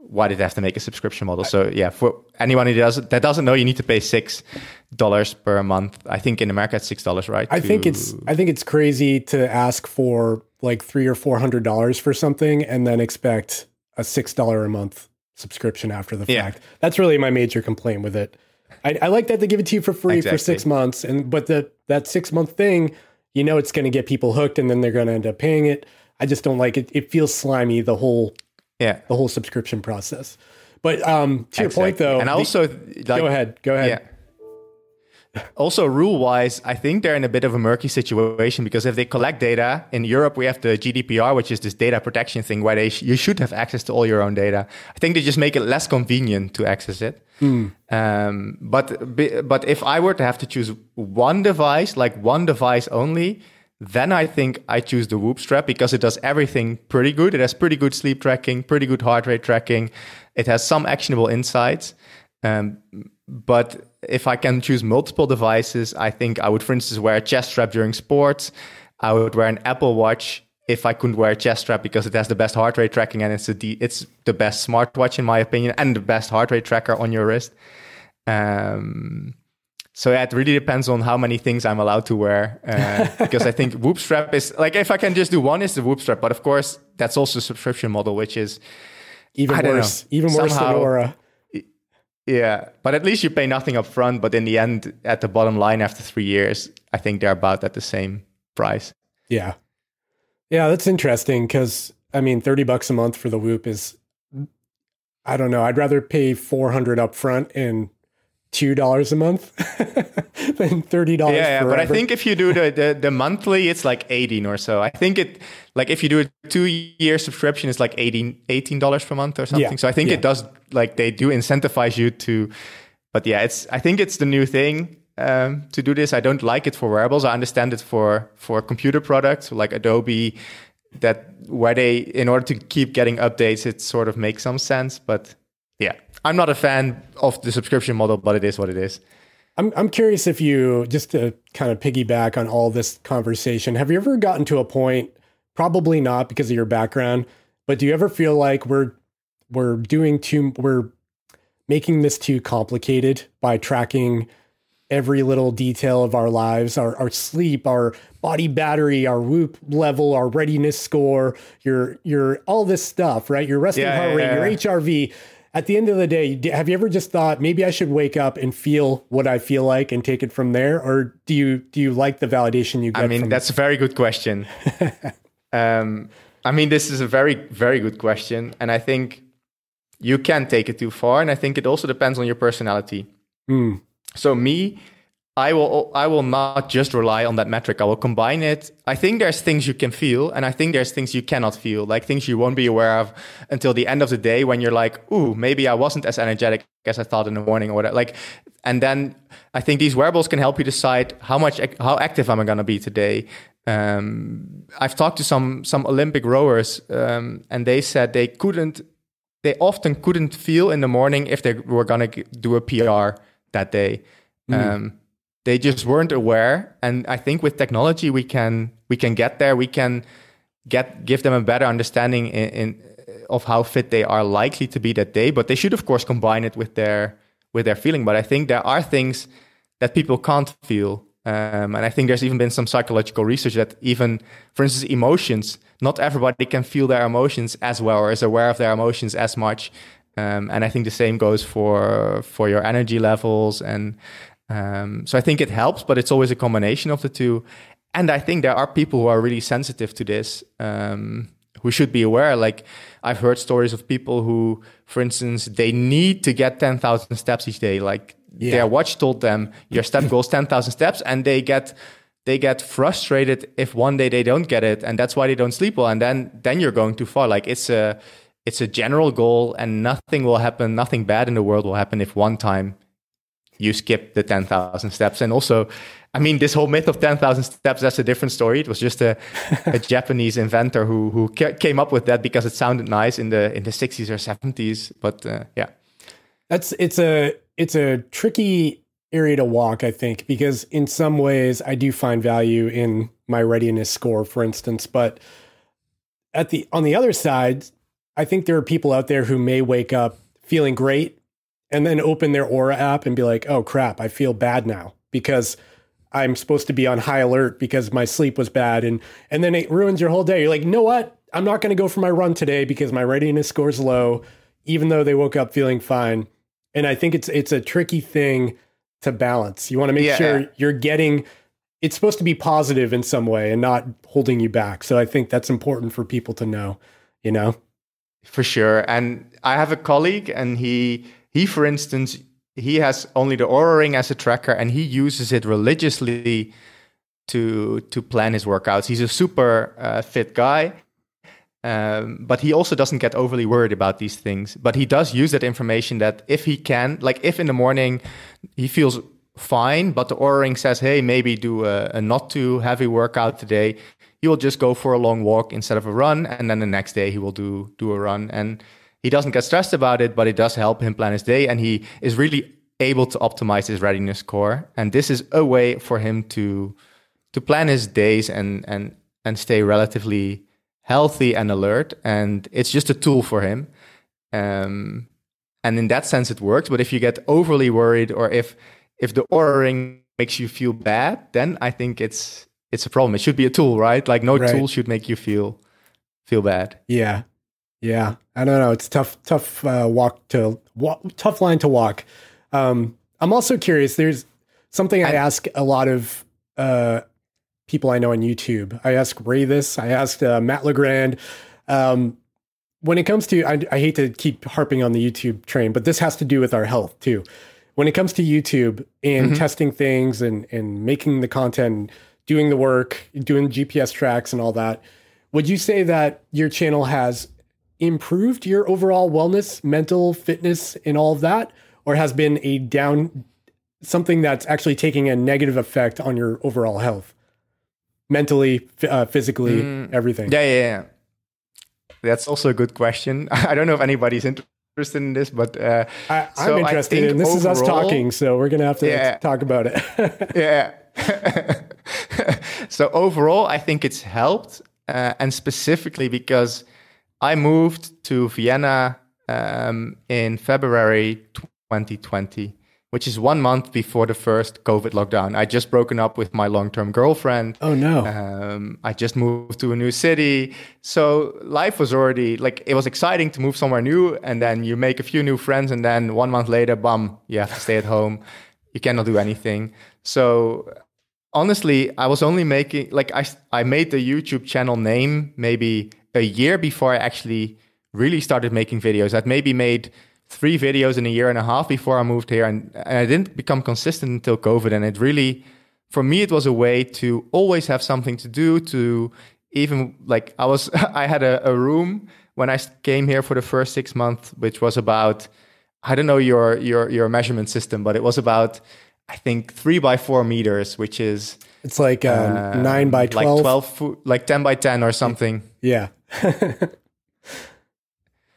why did they have to make a subscription model? So yeah, for anyone who doesn't that doesn't know, you need to pay six dollars per month. I think in America it's six dollars, right? I think it's I think it's crazy to ask for like three or four hundred dollars for something and then expect a six dollar a month subscription after the Yeah. fact. That's really my major complaint with it. I, I like that they give it to you for free for six months, and but the that six month thing, you know, it's going to get people hooked, and then they're going to end up paying it. I just don't like it. It feels slimy the whole yeah. the whole subscription process. But um, to your point though, and the- also like, go ahead, go ahead. Yeah. Also, rule wise, I think they're in a bit of a murky situation because if they collect data in Europe, we have the GDPR, which is this data protection thing where they sh- you should have access to all your own data. I think they just make it less convenient to access it. Um, but but if I were to have to choose one device, like one device only, then I think I choose the Whoop strap because it does everything pretty good. It has pretty good sleep tracking, pretty good heart rate tracking. It has some actionable insights. Um, but if I can choose multiple devices, I think I would, for instance, wear a chest strap during sports. I would wear an Apple Watch if I couldn't wear a chest strap because it has the best heart rate tracking and it's the it's the best smartwatch in my opinion and the best heart rate tracker on your wrist. Um, so yeah, it really depends on how many things I'm allowed to wear uh, because I think Whoop strap is like if I can just do one is the Whoop strap, but of course that's also a subscription model, which is even worse, know. even worse Somehow- than Oura. Yeah, but at least you pay nothing up front. But in the end, at the bottom line, after three years, I think they're about at the same price. Yeah. Yeah, that's interesting because I mean, 30 bucks a month for the Whoop is, I don't know, I'd rather pay 400 up front and $2 a month than $30 Yeah, yeah, but I think if you do the, the the monthly, it's like eighteen or so. I think it like if you do a two year subscription, it's like 18 dollars per month or something. Yeah, So I think yeah. it does like they do incentivize you to. But yeah, it's I think it's the new thing um, to do this. I don't like it for wearables. I understand it for for computer products like Adobe. That where they in order to keep getting updates, it sort of makes some sense. But I'm not a fan of the subscription model, but it is what it is. I'm, I'm curious if you, just to kind of piggyback on all this conversation, have you ever gotten to a point, probably not because of your background, but do you ever feel like we're, we're doing too, we're making this too complicated by tracking every little detail of our lives, our, our sleep, our body battery, our whoop level, our readiness score, your, your, all this stuff, right? Your resting Yeah, heart yeah, rate, yeah. your HRV. At the end of the day, have you ever just thought maybe I should wake up and feel what I feel like and take it from there, or do you do you like the validation you get? I mean, that's a very good question. um, I mean, this is a very, very good question. And I think you can take it too far. And I think it also depends on your personality. Mm, So me, I will I will not just rely on that metric. I will combine it. I think there's things you can feel, and I think there's things you cannot feel, like things you won't be aware of until the end of the day when you're like, ooh, maybe I wasn't as energetic as I thought in the morning or whatever. Like, and then I think these wearables can help you decide how much how active am I going to be today. Um, I've talked to some some Olympic rowers, um, and they said they couldn't they often couldn't feel in the morning if they were going to do a PR that day. Um, they just weren't aware, and I think with technology we can we can get there. We can get give them a better understanding in, in of how fit they are likely to be that day. But they should, of course, combine it with their with their feeling. But I think there are things that people can't feel. Um, and I think there's even been some psychological research that even, for instance, emotions, not everybody can feel their emotions as well or is aware of their emotions as much. Um, and I think the same goes for for your energy levels. And um, so I think it helps, but it's always a combination of the two. And I think there are people who are really sensitive to this, um, who should be aware. Like I've heard stories of people who, for instance, they need to get 10,000 steps each day. Like Yeah. their watch told them your step goal is 10,000 steps and they get they get frustrated if one day they don't get it and that's why they don't sleep well and then then you're going too far like it's a it's a general goal and nothing will happen nothing bad in the world will happen if one time you skip the 10,000 steps and also I mean, this whole myth of 10,000 steps, that's a different story. It was just a, a Japanese inventor who, who came up with that because it sounded nice in the, in the 60s or 70s. But uh, yeah. That's, it's a, it's a tricky area to walk, I think, because in some ways I do find value in my readiness score, for instance. But at the, on the other side, I think there are people out there who may wake up feeling great and then open their Oura app and be like, oh crap, I feel bad now because I'm supposed to be on high alert because my sleep was bad and and then it ruins your whole day. You're like, you know what? I'm not going to go for my run today because my readiness score's low, even though they woke up feeling fine. And I think it's it's a tricky thing to balance. You want to make yeah. sure you're getting it's supposed to be positive in some way and not holding you back. So I think that's important for people to know, you know. For sure. And I have a colleague and he he for instance he has only the Oura Ring as a tracker, and he uses it religiously to to plan his workouts. He's a super uh, fit guy, um, but he also doesn't get overly worried about these things. But he does use that information that if he can, like if in the morning he feels fine, but the Oura Ring says, "Hey, maybe do a, a not too heavy workout today." He will just go for a long walk instead of a run, and then the next day he will do do a run and he doesn't get stressed about it, but it does help him plan his day. And he is really able to optimize his readiness score. And this is a way for him to to plan his days and and and stay relatively healthy and alert. And it's just a tool for him. Um, and in that sense, it works. But if you get overly worried, or if if the Oura ring makes you feel bad, then I think it's it's a problem. It should be a tool, right? Like no right. tool should make you feel feel bad. Yeah, yeah, I don't know. It's tough, tough uh, walk to walk, tough line to walk. Um, I'm also curious. There's something I, I ask a lot of uh, people I know on YouTube. I ask Ray this. I asked uh, Matt Legrand. Um, when it comes to, I, I, hate to keep harping on the YouTube train, but this has to do with our health too. When it comes to YouTube and mm-hmm. testing things and and making the content, doing the work, doing GPS tracks and all that, would you say that your channel has improved your overall wellness, mental fitness, and all of that, or has been a down something that's actually taking a negative effect on your overall health, mentally, uh, physically, mm, everything? Yeah, yeah, yeah. That's also a good question. I don't know if anybody's interested in this, but uh, I, am so interested. in this overall, is us talking, so we're gonna have to yeah, talk about it. yeah. so overall, I think it's helped, uh, and specifically because I moved to Vienna um, in February 2020, which is one month before the first COVID lockdown. I just broken up with my long-term girlfriend. Oh no! Um, I just moved to a new city, so life was already like it was exciting to move somewhere new, and then you make a few new friends, and then one month later, bum, you have to stay at home. You cannot do anything. So honestly, I was only making like I I made the YouTube channel name maybe a year before I actually really started making videos. I'd maybe made three videos in a year and a half before I moved here, and, and I didn't become consistent until COVID. And it really, for me, it was a way to always have something to do. To even like I was, I had a, a room when I came here for the first six months, which was about I don't know your your your measurement system, but it was about I think three by four meters, which is it's like um, uh, nine by twelve, like twelve, like ten by ten or something. Yeah.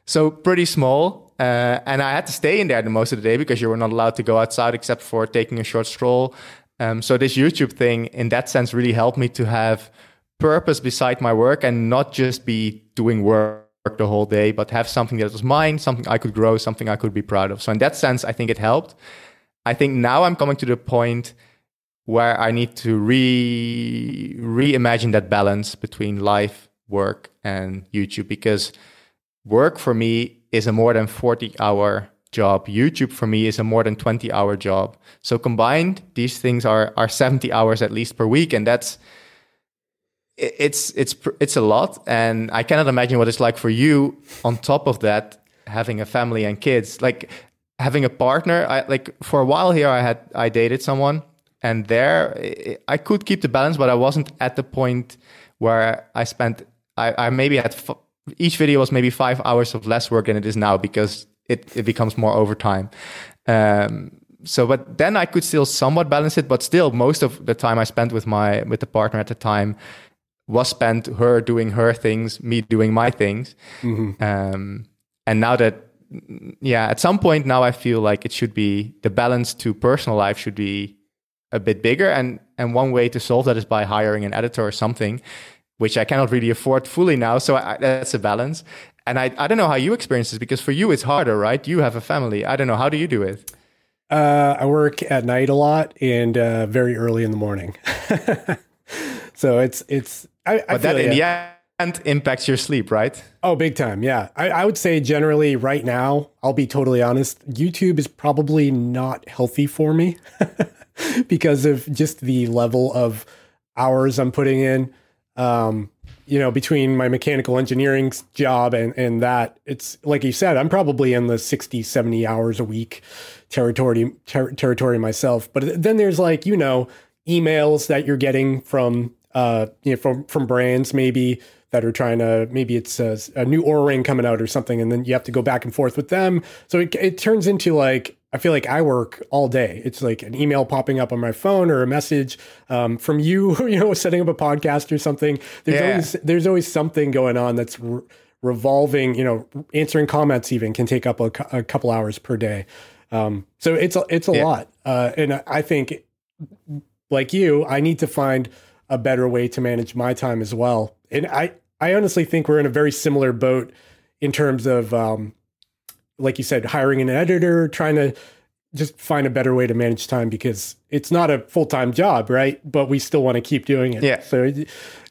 so pretty small. Uh, and I had to stay in there the most of the day because you were not allowed to go outside except for taking a short stroll. Um, so this YouTube thing, in that sense, really helped me to have purpose beside my work and not just be doing work the whole day, but have something that was mine, something I could grow, something I could be proud of. So in that sense, I think it helped. I think now I'm coming to the point where I need to re reimagine that balance between life work and YouTube because work for me is a more than 40 hour job. YouTube for me is a more than 20 hour job. So combined, these things are are 70 hours at least per week and that's it's it's it's a lot and I cannot imagine what it's like for you on top of that having a family and kids. Like having a partner, I like for a while here I had I dated someone and there I- could keep the balance, but I wasn't at the point where I spent. I, I maybe had f- each video was maybe five hours of less work than it is now because it it becomes more overtime. Um, so, but then I could still somewhat balance it, but still most of the time I spent with my with the partner at the time was spent her doing her things, me doing my things. Um, and now that, yeah, at some point now I feel like it should be the balance to personal life should be a bit bigger. And, and one way to solve that is by hiring an editor or something, which I cannot really afford fully now. So I, that's a balance. And I, I don't know how you experience this because for you it's harder, right? You have a family. I don't know. How do you do it? Uh, I work at night a lot and uh, very early in the morning. so it's it's I, I But that feel in ya. the end impacts your sleep, right? Oh, big time. Yeah. I, I would say generally right now, I'll be totally honest, YouTube is probably not healthy for me because of just the level of hours I'm putting in. Um, you know, between my mechanical engineering job and, and that, it's like you said, I'm probably in the 60, 70 hours a week territory, ter- territory myself. But then there's like, you know, emails that you're getting from, uh, you know, from, from brands maybe that are trying to, maybe it's a, a new Oura ring coming out or something. And then you have to go back and forth with them. So it, it turns into like, I feel like I work all day. It's like an email popping up on my phone or a message um, from you, you know, setting up a podcast or something. There's Yeah. always there's always something going on that's re- revolving. You know, answering comments even can take up a, a couple hours per day. Um, so it's a, it's a Yeah. lot, uh, and I- think, like you, I need to find a better way to manage my time as well. And I I honestly think we're in a very similar boat in terms of um, like you said, hiring an editor, trying to just find a better way to manage time because it's not a full time job, right? But we still want to keep doing it. Yeah. So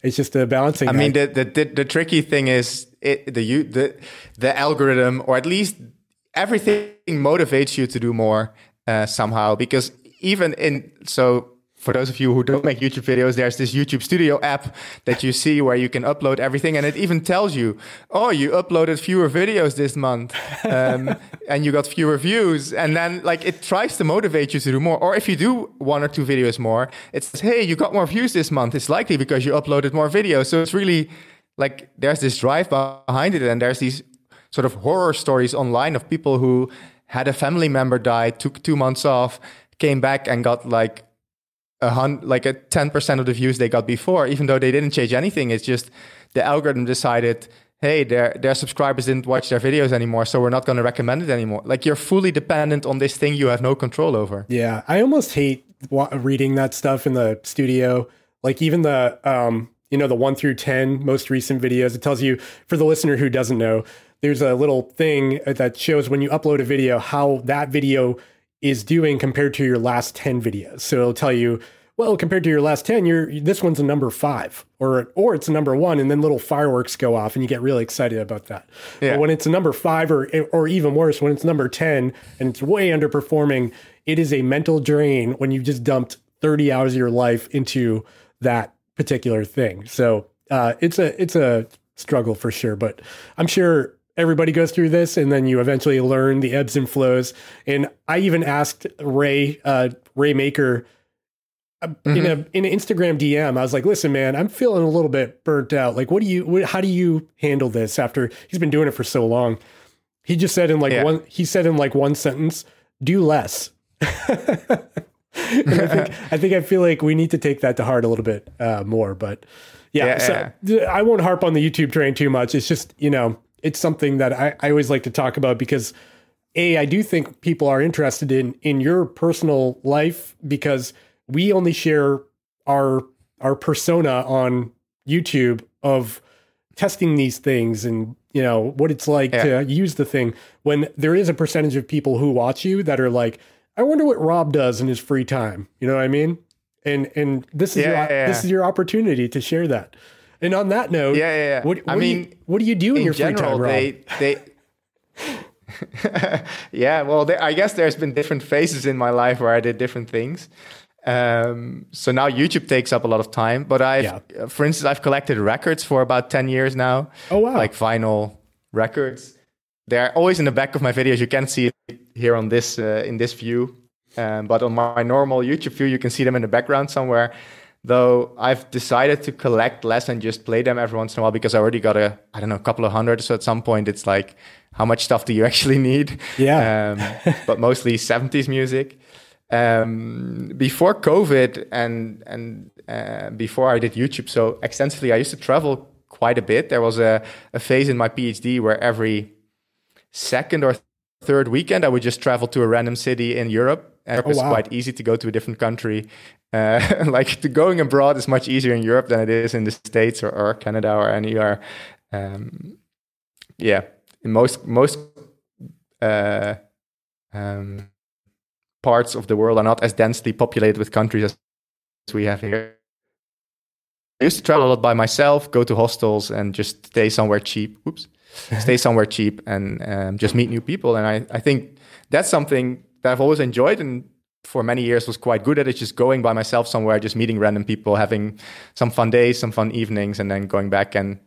it's just a balancing. I mean, the, the the the tricky thing is it, the you the the algorithm, or at least everything motivates you to do more uh, somehow. Because even in so for those of you who don't make YouTube videos, there's this YouTube Studio app that you see where you can upload everything, and it even tells you, "Oh, you uploaded fewer videos this month, um, and you got fewer views." And then, like, it tries to motivate you to do more. Or if you do one or two videos more, it says, "Hey, you got more views this month. It's likely because you uploaded more videos." So it's really like there's this drive behind it, and there's these sort of horror stories online of people who had a family member die, took two months off, came back, and got like a like a 10% of the views they got before, even though they didn't change anything. It's just the algorithm decided, hey, their their subscribers didn't watch their videos anymore, so we're not going to recommend it anymore. Like you're fully dependent on this thing you have no control over. Yeah, I almost hate reading that stuff in the studio. Like even the um, you know, the one through ten most recent videos. It tells you for the listener who doesn't know, there's a little thing that shows when you upload a video how that video is doing compared to your last ten videos. So it'll tell you. Well, compared to your last ten, you're this one's a number five, or or it's a number one, and then little fireworks go off, and you get really excited about that. Yeah. But when it's a number five, or or even worse, when it's number ten and it's way underperforming, it is a mental drain when you've just dumped 30 hours of your life into that particular thing. So uh, it's a it's a struggle for sure, but I'm sure everybody goes through this, and then you eventually learn the ebbs and flows. And I even asked Ray uh, Ray Maker uh, in a in an Instagram DM. I was like, "Listen, man, I'm feeling a little bit burnt out. Like, what do you? What, how do you handle this after he's been doing it for so long?" He just said in like Yeah. one. He said in like one sentence, "Do less." I think I think I feel like we need to take that to heart a little bit uh, more. But yeah, Yeah, so yeah. I won't harp on the YouTube train too much. It's just you know it's something that I, I always like to talk about because a I do think people are interested in in your personal life because we only share our our persona on YouTube of testing these things and you know what it's like Yeah. to use the thing when there is a percentage of people who watch you that are like I wonder what Rob does in his free time. You know what I mean? And and this is Yeah, your, yeah, this is your opportunity to share that and on that note Yeah, yeah, yeah. what, I what do you- mean, what do you do in, in your general, free time they they. yeah, well, there, I guess there's been different phases in my life where I did different things. Um, so now YouTube takes up a lot of time, but I've, Yeah. for instance, I've collected records for about ten years now. Oh, wow. Like vinyl records. They're always in the back of my videos. You can't see it here on this uh, in this view. Um, but on my normal YouTube view, you can see them in the background somewhere. Though I've decided to collect less and just play them every once in a while because I already got a, I don't know, a couple of hundred. So at some point, it's like, how much stuff do you actually need? Yeah. Um, but mostly 70s music. Um, before COVID and and uh, before I did YouTube so extensively, I used to travel quite a bit. There was a, a phase in my PhD where every second or third weekend I would just travel to a random city in Europe. And Oh, it was wow. quite easy to go to a different country. Uh, like to going abroad is much easier in Europe than it is in the States or, or Canada or anywhere. Um, yeah, in most most uh, um, parts of the world are not as densely populated with countries as we have here. I used to travel a lot by myself, go to hostels, and just stay somewhere cheap. Oops, stay somewhere cheap and um, just meet new people. And I, I think that's something that I've always enjoyed, and for many years was quite good at it. Just going by myself somewhere, just meeting random people, having some fun days, some fun evenings, and then going back. And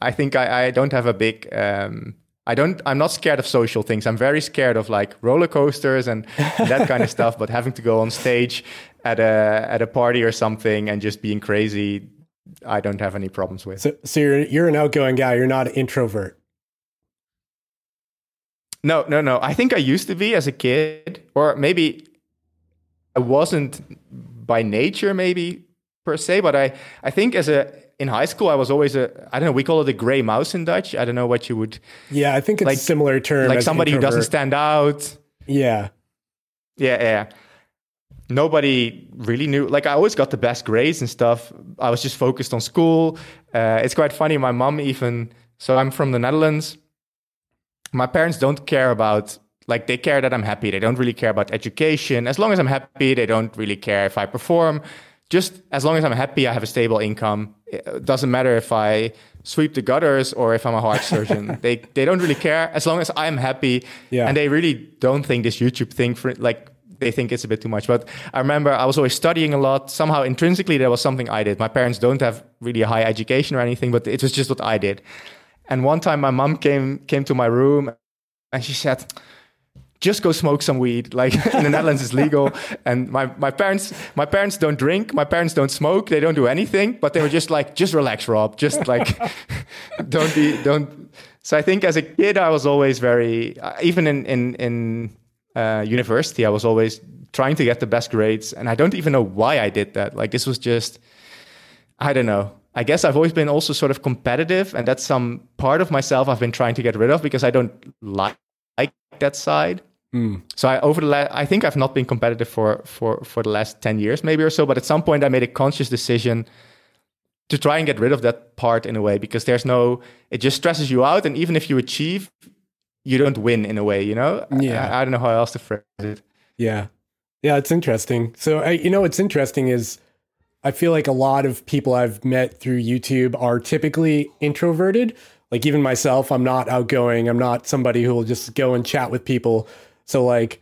I think I, I don't have a big. Um, I don't. I'm not scared of social things. I'm very scared of like roller coasters and that kind of stuff. But having to go on stage at a at a party or something and just being crazy, I don't have any problems with. So, so you're you're an outgoing guy. You're not an introvert. No, no, no. I think I used to be as a kid, or maybe I wasn't by nature, maybe per se. But I, I think as a in high school, I was always a. I don't know. We call it a gray mouse in Dutch. I don't know what you would Yeah, I think it's Like- a similar term. like somebody who doesn't stand out. Yeah, Yeah, yeah. Nobody really knew. Like I always got the best grades and stuff. I was just focused on school. Uh, it's quite funny. My mom even. So I'm from the Netherlands. My parents don't care about. Like they care that I'm happy. They don't really care about education. As long as I'm happy, they don't really care if I perform. Just as long as I'm happy, I have a stable income. It doesn't matter if I sweep the gutters or if I'm a heart surgeon. they they don't really care as long as I'm happy. Yeah. And they really don't think this YouTube thing for like they think it's a bit too much. But I remember I was always studying a lot. Somehow intrinsically there was something I did. My parents don't have really a high education or anything, but it was just what I did. And one time my mom came came to my room and she said, just go smoke some weed. Like in the Netherlands, it's legal. And my, my parents, my parents don't drink. My parents don't smoke. They don't do anything. But they were just like, just relax, Rob. Just like, don't be, don't. So I think as a kid, I was always very, uh, even in in in uh, university, I was always trying to get the best grades. And I don't even know why I did that. Like this was just, I don't know. I guess I've always been also sort of competitive, and that's some part of myself I've been trying to get rid of because I don't like like that side. Hmm. So I over the la- I think I've not been competitive for for for the last ten years maybe or so. But at some point I made a conscious decision to try and get rid of that part in a way because there's no it just stresses you out, and even if you achieve, you don't win in a way. You know? Yeah. I, I don't know how else to phrase it. yeah, yeah. It's interesting. So I, you know, what's interesting is I feel like a lot of people I've met through YouTube are typically introverted. Like even myself, I'm not outgoing. I'm not somebody who will just go and chat with people. So like,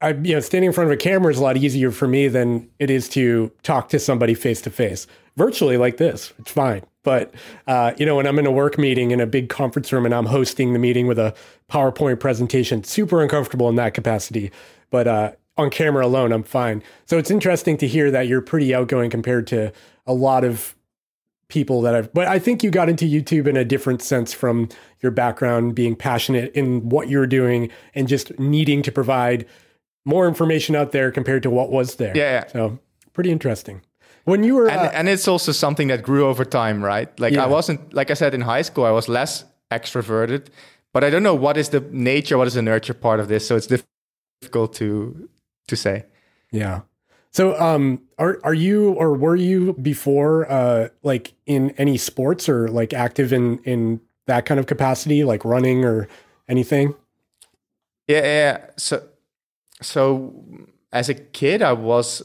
I you know, standing in front of a camera is a lot easier for me than it is to talk to somebody face to face. Virtually like this, it's fine. But uh, you know, when I'm in a work meeting in a big conference room and I'm hosting the meeting with a PowerPoint presentation, super uncomfortable in that capacity. But uh, on camera alone, I'm fine. So it's interesting to hear that you're pretty outgoing compared to a lot of people that I've, but I think you got into YouTube in a different sense from your background, being passionate in what you're doing and just needing to provide more information out there compared to what was there. Yeah, yeah. So pretty interesting. When you were, and, uh, and it's also something that grew over time, right? Like Yeah. I wasn't, like I said, in high school, I was less extroverted, but I don't know what is the nature, what is the nurture part of this. So it's difficult to to say. yeah. So, um, are are you or were you before, uh, like in any sports or like active in in that kind of capacity, like running or anything? Yeah, yeah. So, so as a kid, I was.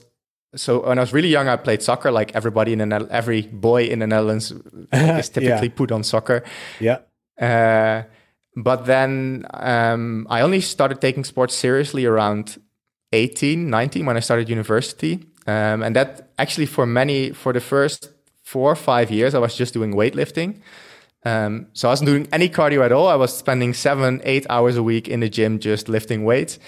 So when I was really young, I played soccer. Like everybody in the every boy in the Netherlands is typically Yeah. put on soccer. Yeah. Uh, but then um, I only started taking sports seriously around 18, 19 when I started university. Um, and that actually for many, for the first four or five years, I was just doing weightlifting. Um, so I wasn't doing any cardio at all. I was spending seven, eight hours a week in the gym just lifting weights.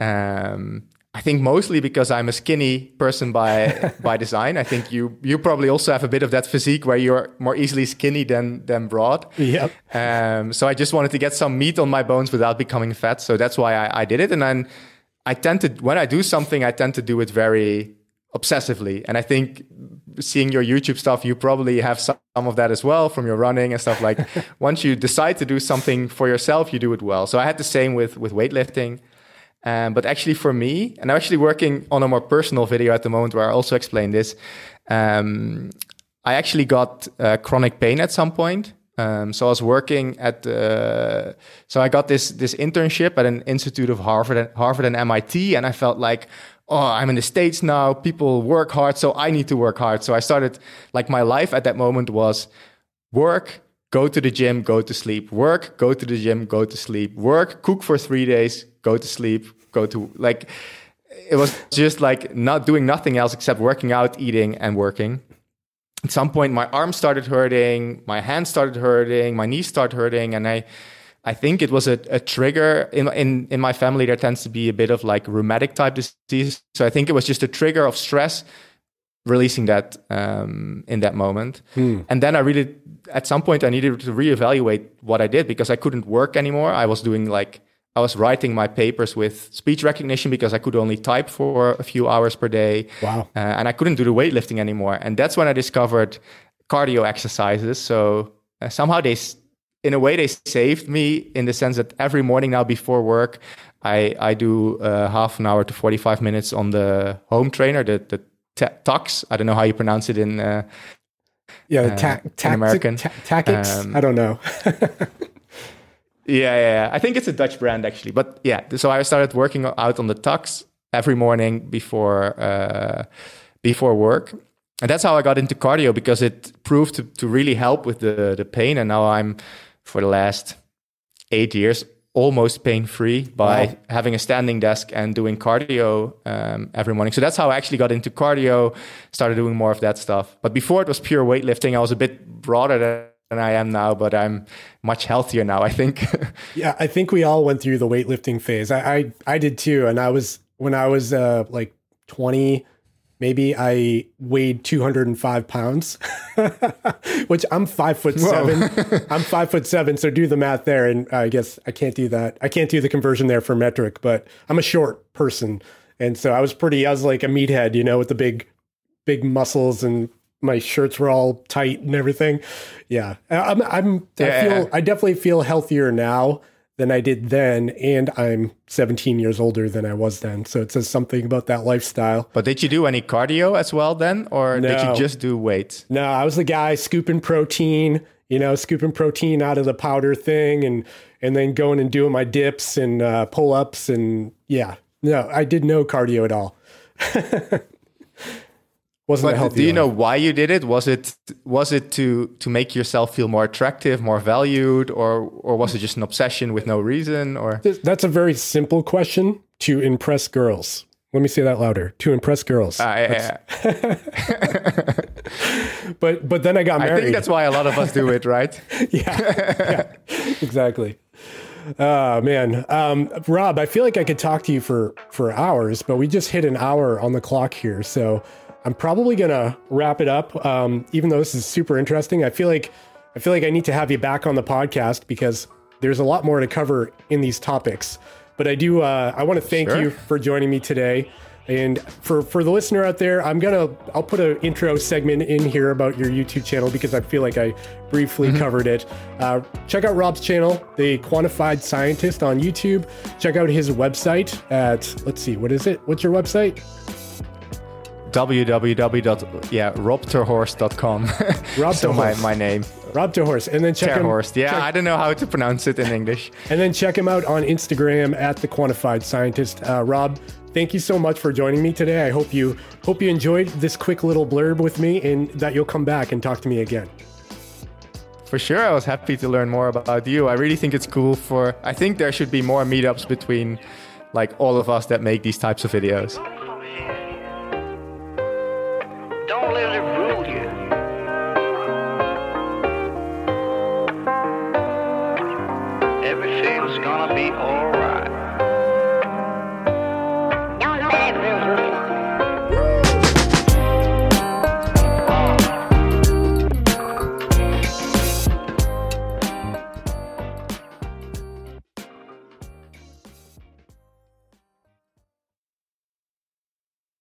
Um, I think mostly because I'm a skinny person by by design. I think you you probably also have a bit of that physique where you're more easily skinny than than broad. Yep. Um, so I just wanted to get some meat on my bones without becoming fat. So that's why I, I did it. And then I tend to when I do something, I tend to do it very obsessively. And I think seeing your YouTube stuff, you probably have some of that as well from your running and stuff. Like once you decide to do something for yourself, you do it well. So I had the same with with weightlifting. Um, but actually, for me, and I'm actually working on a more personal video at the moment where I also explain this. Um, I actually got uh, chronic pain at some point. Um, so I was working at, uh, so I got this this internship at an institute of Harvard, and, Harvard and MIT, and I felt like, oh, I'm in the states now. People work hard, so I need to work hard. So I started, like, my life at that moment was work, go to the gym, go to sleep, work, go to the gym, go to sleep, work, cook for three days, go to sleep, go to like it was just like not doing nothing else except working out, eating, and working. At some point, my arms started hurting, my hands started hurting, my knees started hurting, and I, I think it was a, a trigger in in in my family. There tends to be a bit of like rheumatic type disease, so I think it was just a trigger of stress, releasing that um, in that moment. Hmm. And then I really, at some point, I needed to reevaluate what I did because I couldn't work anymore. I was doing like I was writing my papers with speech recognition because I could only type for a few hours per day. Wow. Uh, and I couldn't do the weightlifting anymore. And that's when I discovered cardio exercises. So uh, somehow they, in a way, they saved me in the sense that every morning now before work, I, I do uh, half an hour to 45 minutes on the home trainer, the, the t- Tacx. I don't know how you pronounce it in. Uh, yeah, ta- ta- American. Ta- um, I don't know. Yeah, yeah, I think it's a Dutch brand actually. But yeah, so I started working out on the Tacx every morning before uh, before work, and that's how I got into cardio because it proved to, to really help with the the pain. And now I'm for the last eight years almost pain free by wow. having a standing desk and doing cardio um, every morning. So that's how I actually got into cardio, started doing more of that stuff. But before it was pure weightlifting, I was a bit broader than I am now, but I'm much healthier now, I think. yeah, I think we all went through the weightlifting phase. I I, I did too. And I was when I was uh, like 20, maybe I weighed 205 pounds, which I'm five foot seven. I'm five foot seven. So do the math there. And I guess I can't do that. I can't do the conversion there for metric, but I'm a short person. And so I was pretty, I was like a meathead, you know, with the big, big muscles and my shirts were all tight and everything. Yeah, I'm. I'm yeah. I feel. I definitely feel healthier now than I did then, and I'm 17 years older than I was then. So it says something about that lifestyle. But did you do any cardio as well then, or no. did you just do weights? No, I was the guy scooping protein. You know, scooping protein out of the powder thing, and and then going and doing my dips and uh, pull ups, and yeah, no, I did no cardio at all. wasn't but do you life. know why you did it? Was it was it to to make yourself feel more attractive more valued or or was it just an obsession with no reason or? That's a very simple question to impress girls. Let me say that louder. To impress girls. Uh, yeah. but but then i got married i think that's why a lot of us do it right? Yeah, yeah. Exactly. Oh man, um, Rob, I feel like I could talk to you for for hours, but we just hit an hour on the clock here. So I'm probably gonna wrap it up. Um, even though this is super interesting, I feel like I feel like I need to have you back on the podcast because there's a lot more to cover in these topics. But I do. Uh, I want to thank sure. you for joining me today. And for for the listener out there, I'm gonna I'll put an intro segment in here about your YouTube channel because I feel like I briefly mm-hmm. covered it. Uh, check out Rob's channel, The Quantified Scientist on YouTube. Check out his website at let's see, what is it? What's your website? Www. Yeah, robterhorst.com. Rob so my, my name. Rob Terhorst. And then check Terhorst. him. Yeah, check, I don't know how to pronounce it in English. And then check him out on Instagram at the Quantified Scientist. Uh, Rob, thank you so much for joining me today. I hope you hope you enjoyed this quick little blurb with me, and that you'll come back and talk to me again. For sure, I was happy to learn more about you. I really think it's cool. For I think there should be more meetups between like all of us that make these types of videos. Gonna be alright.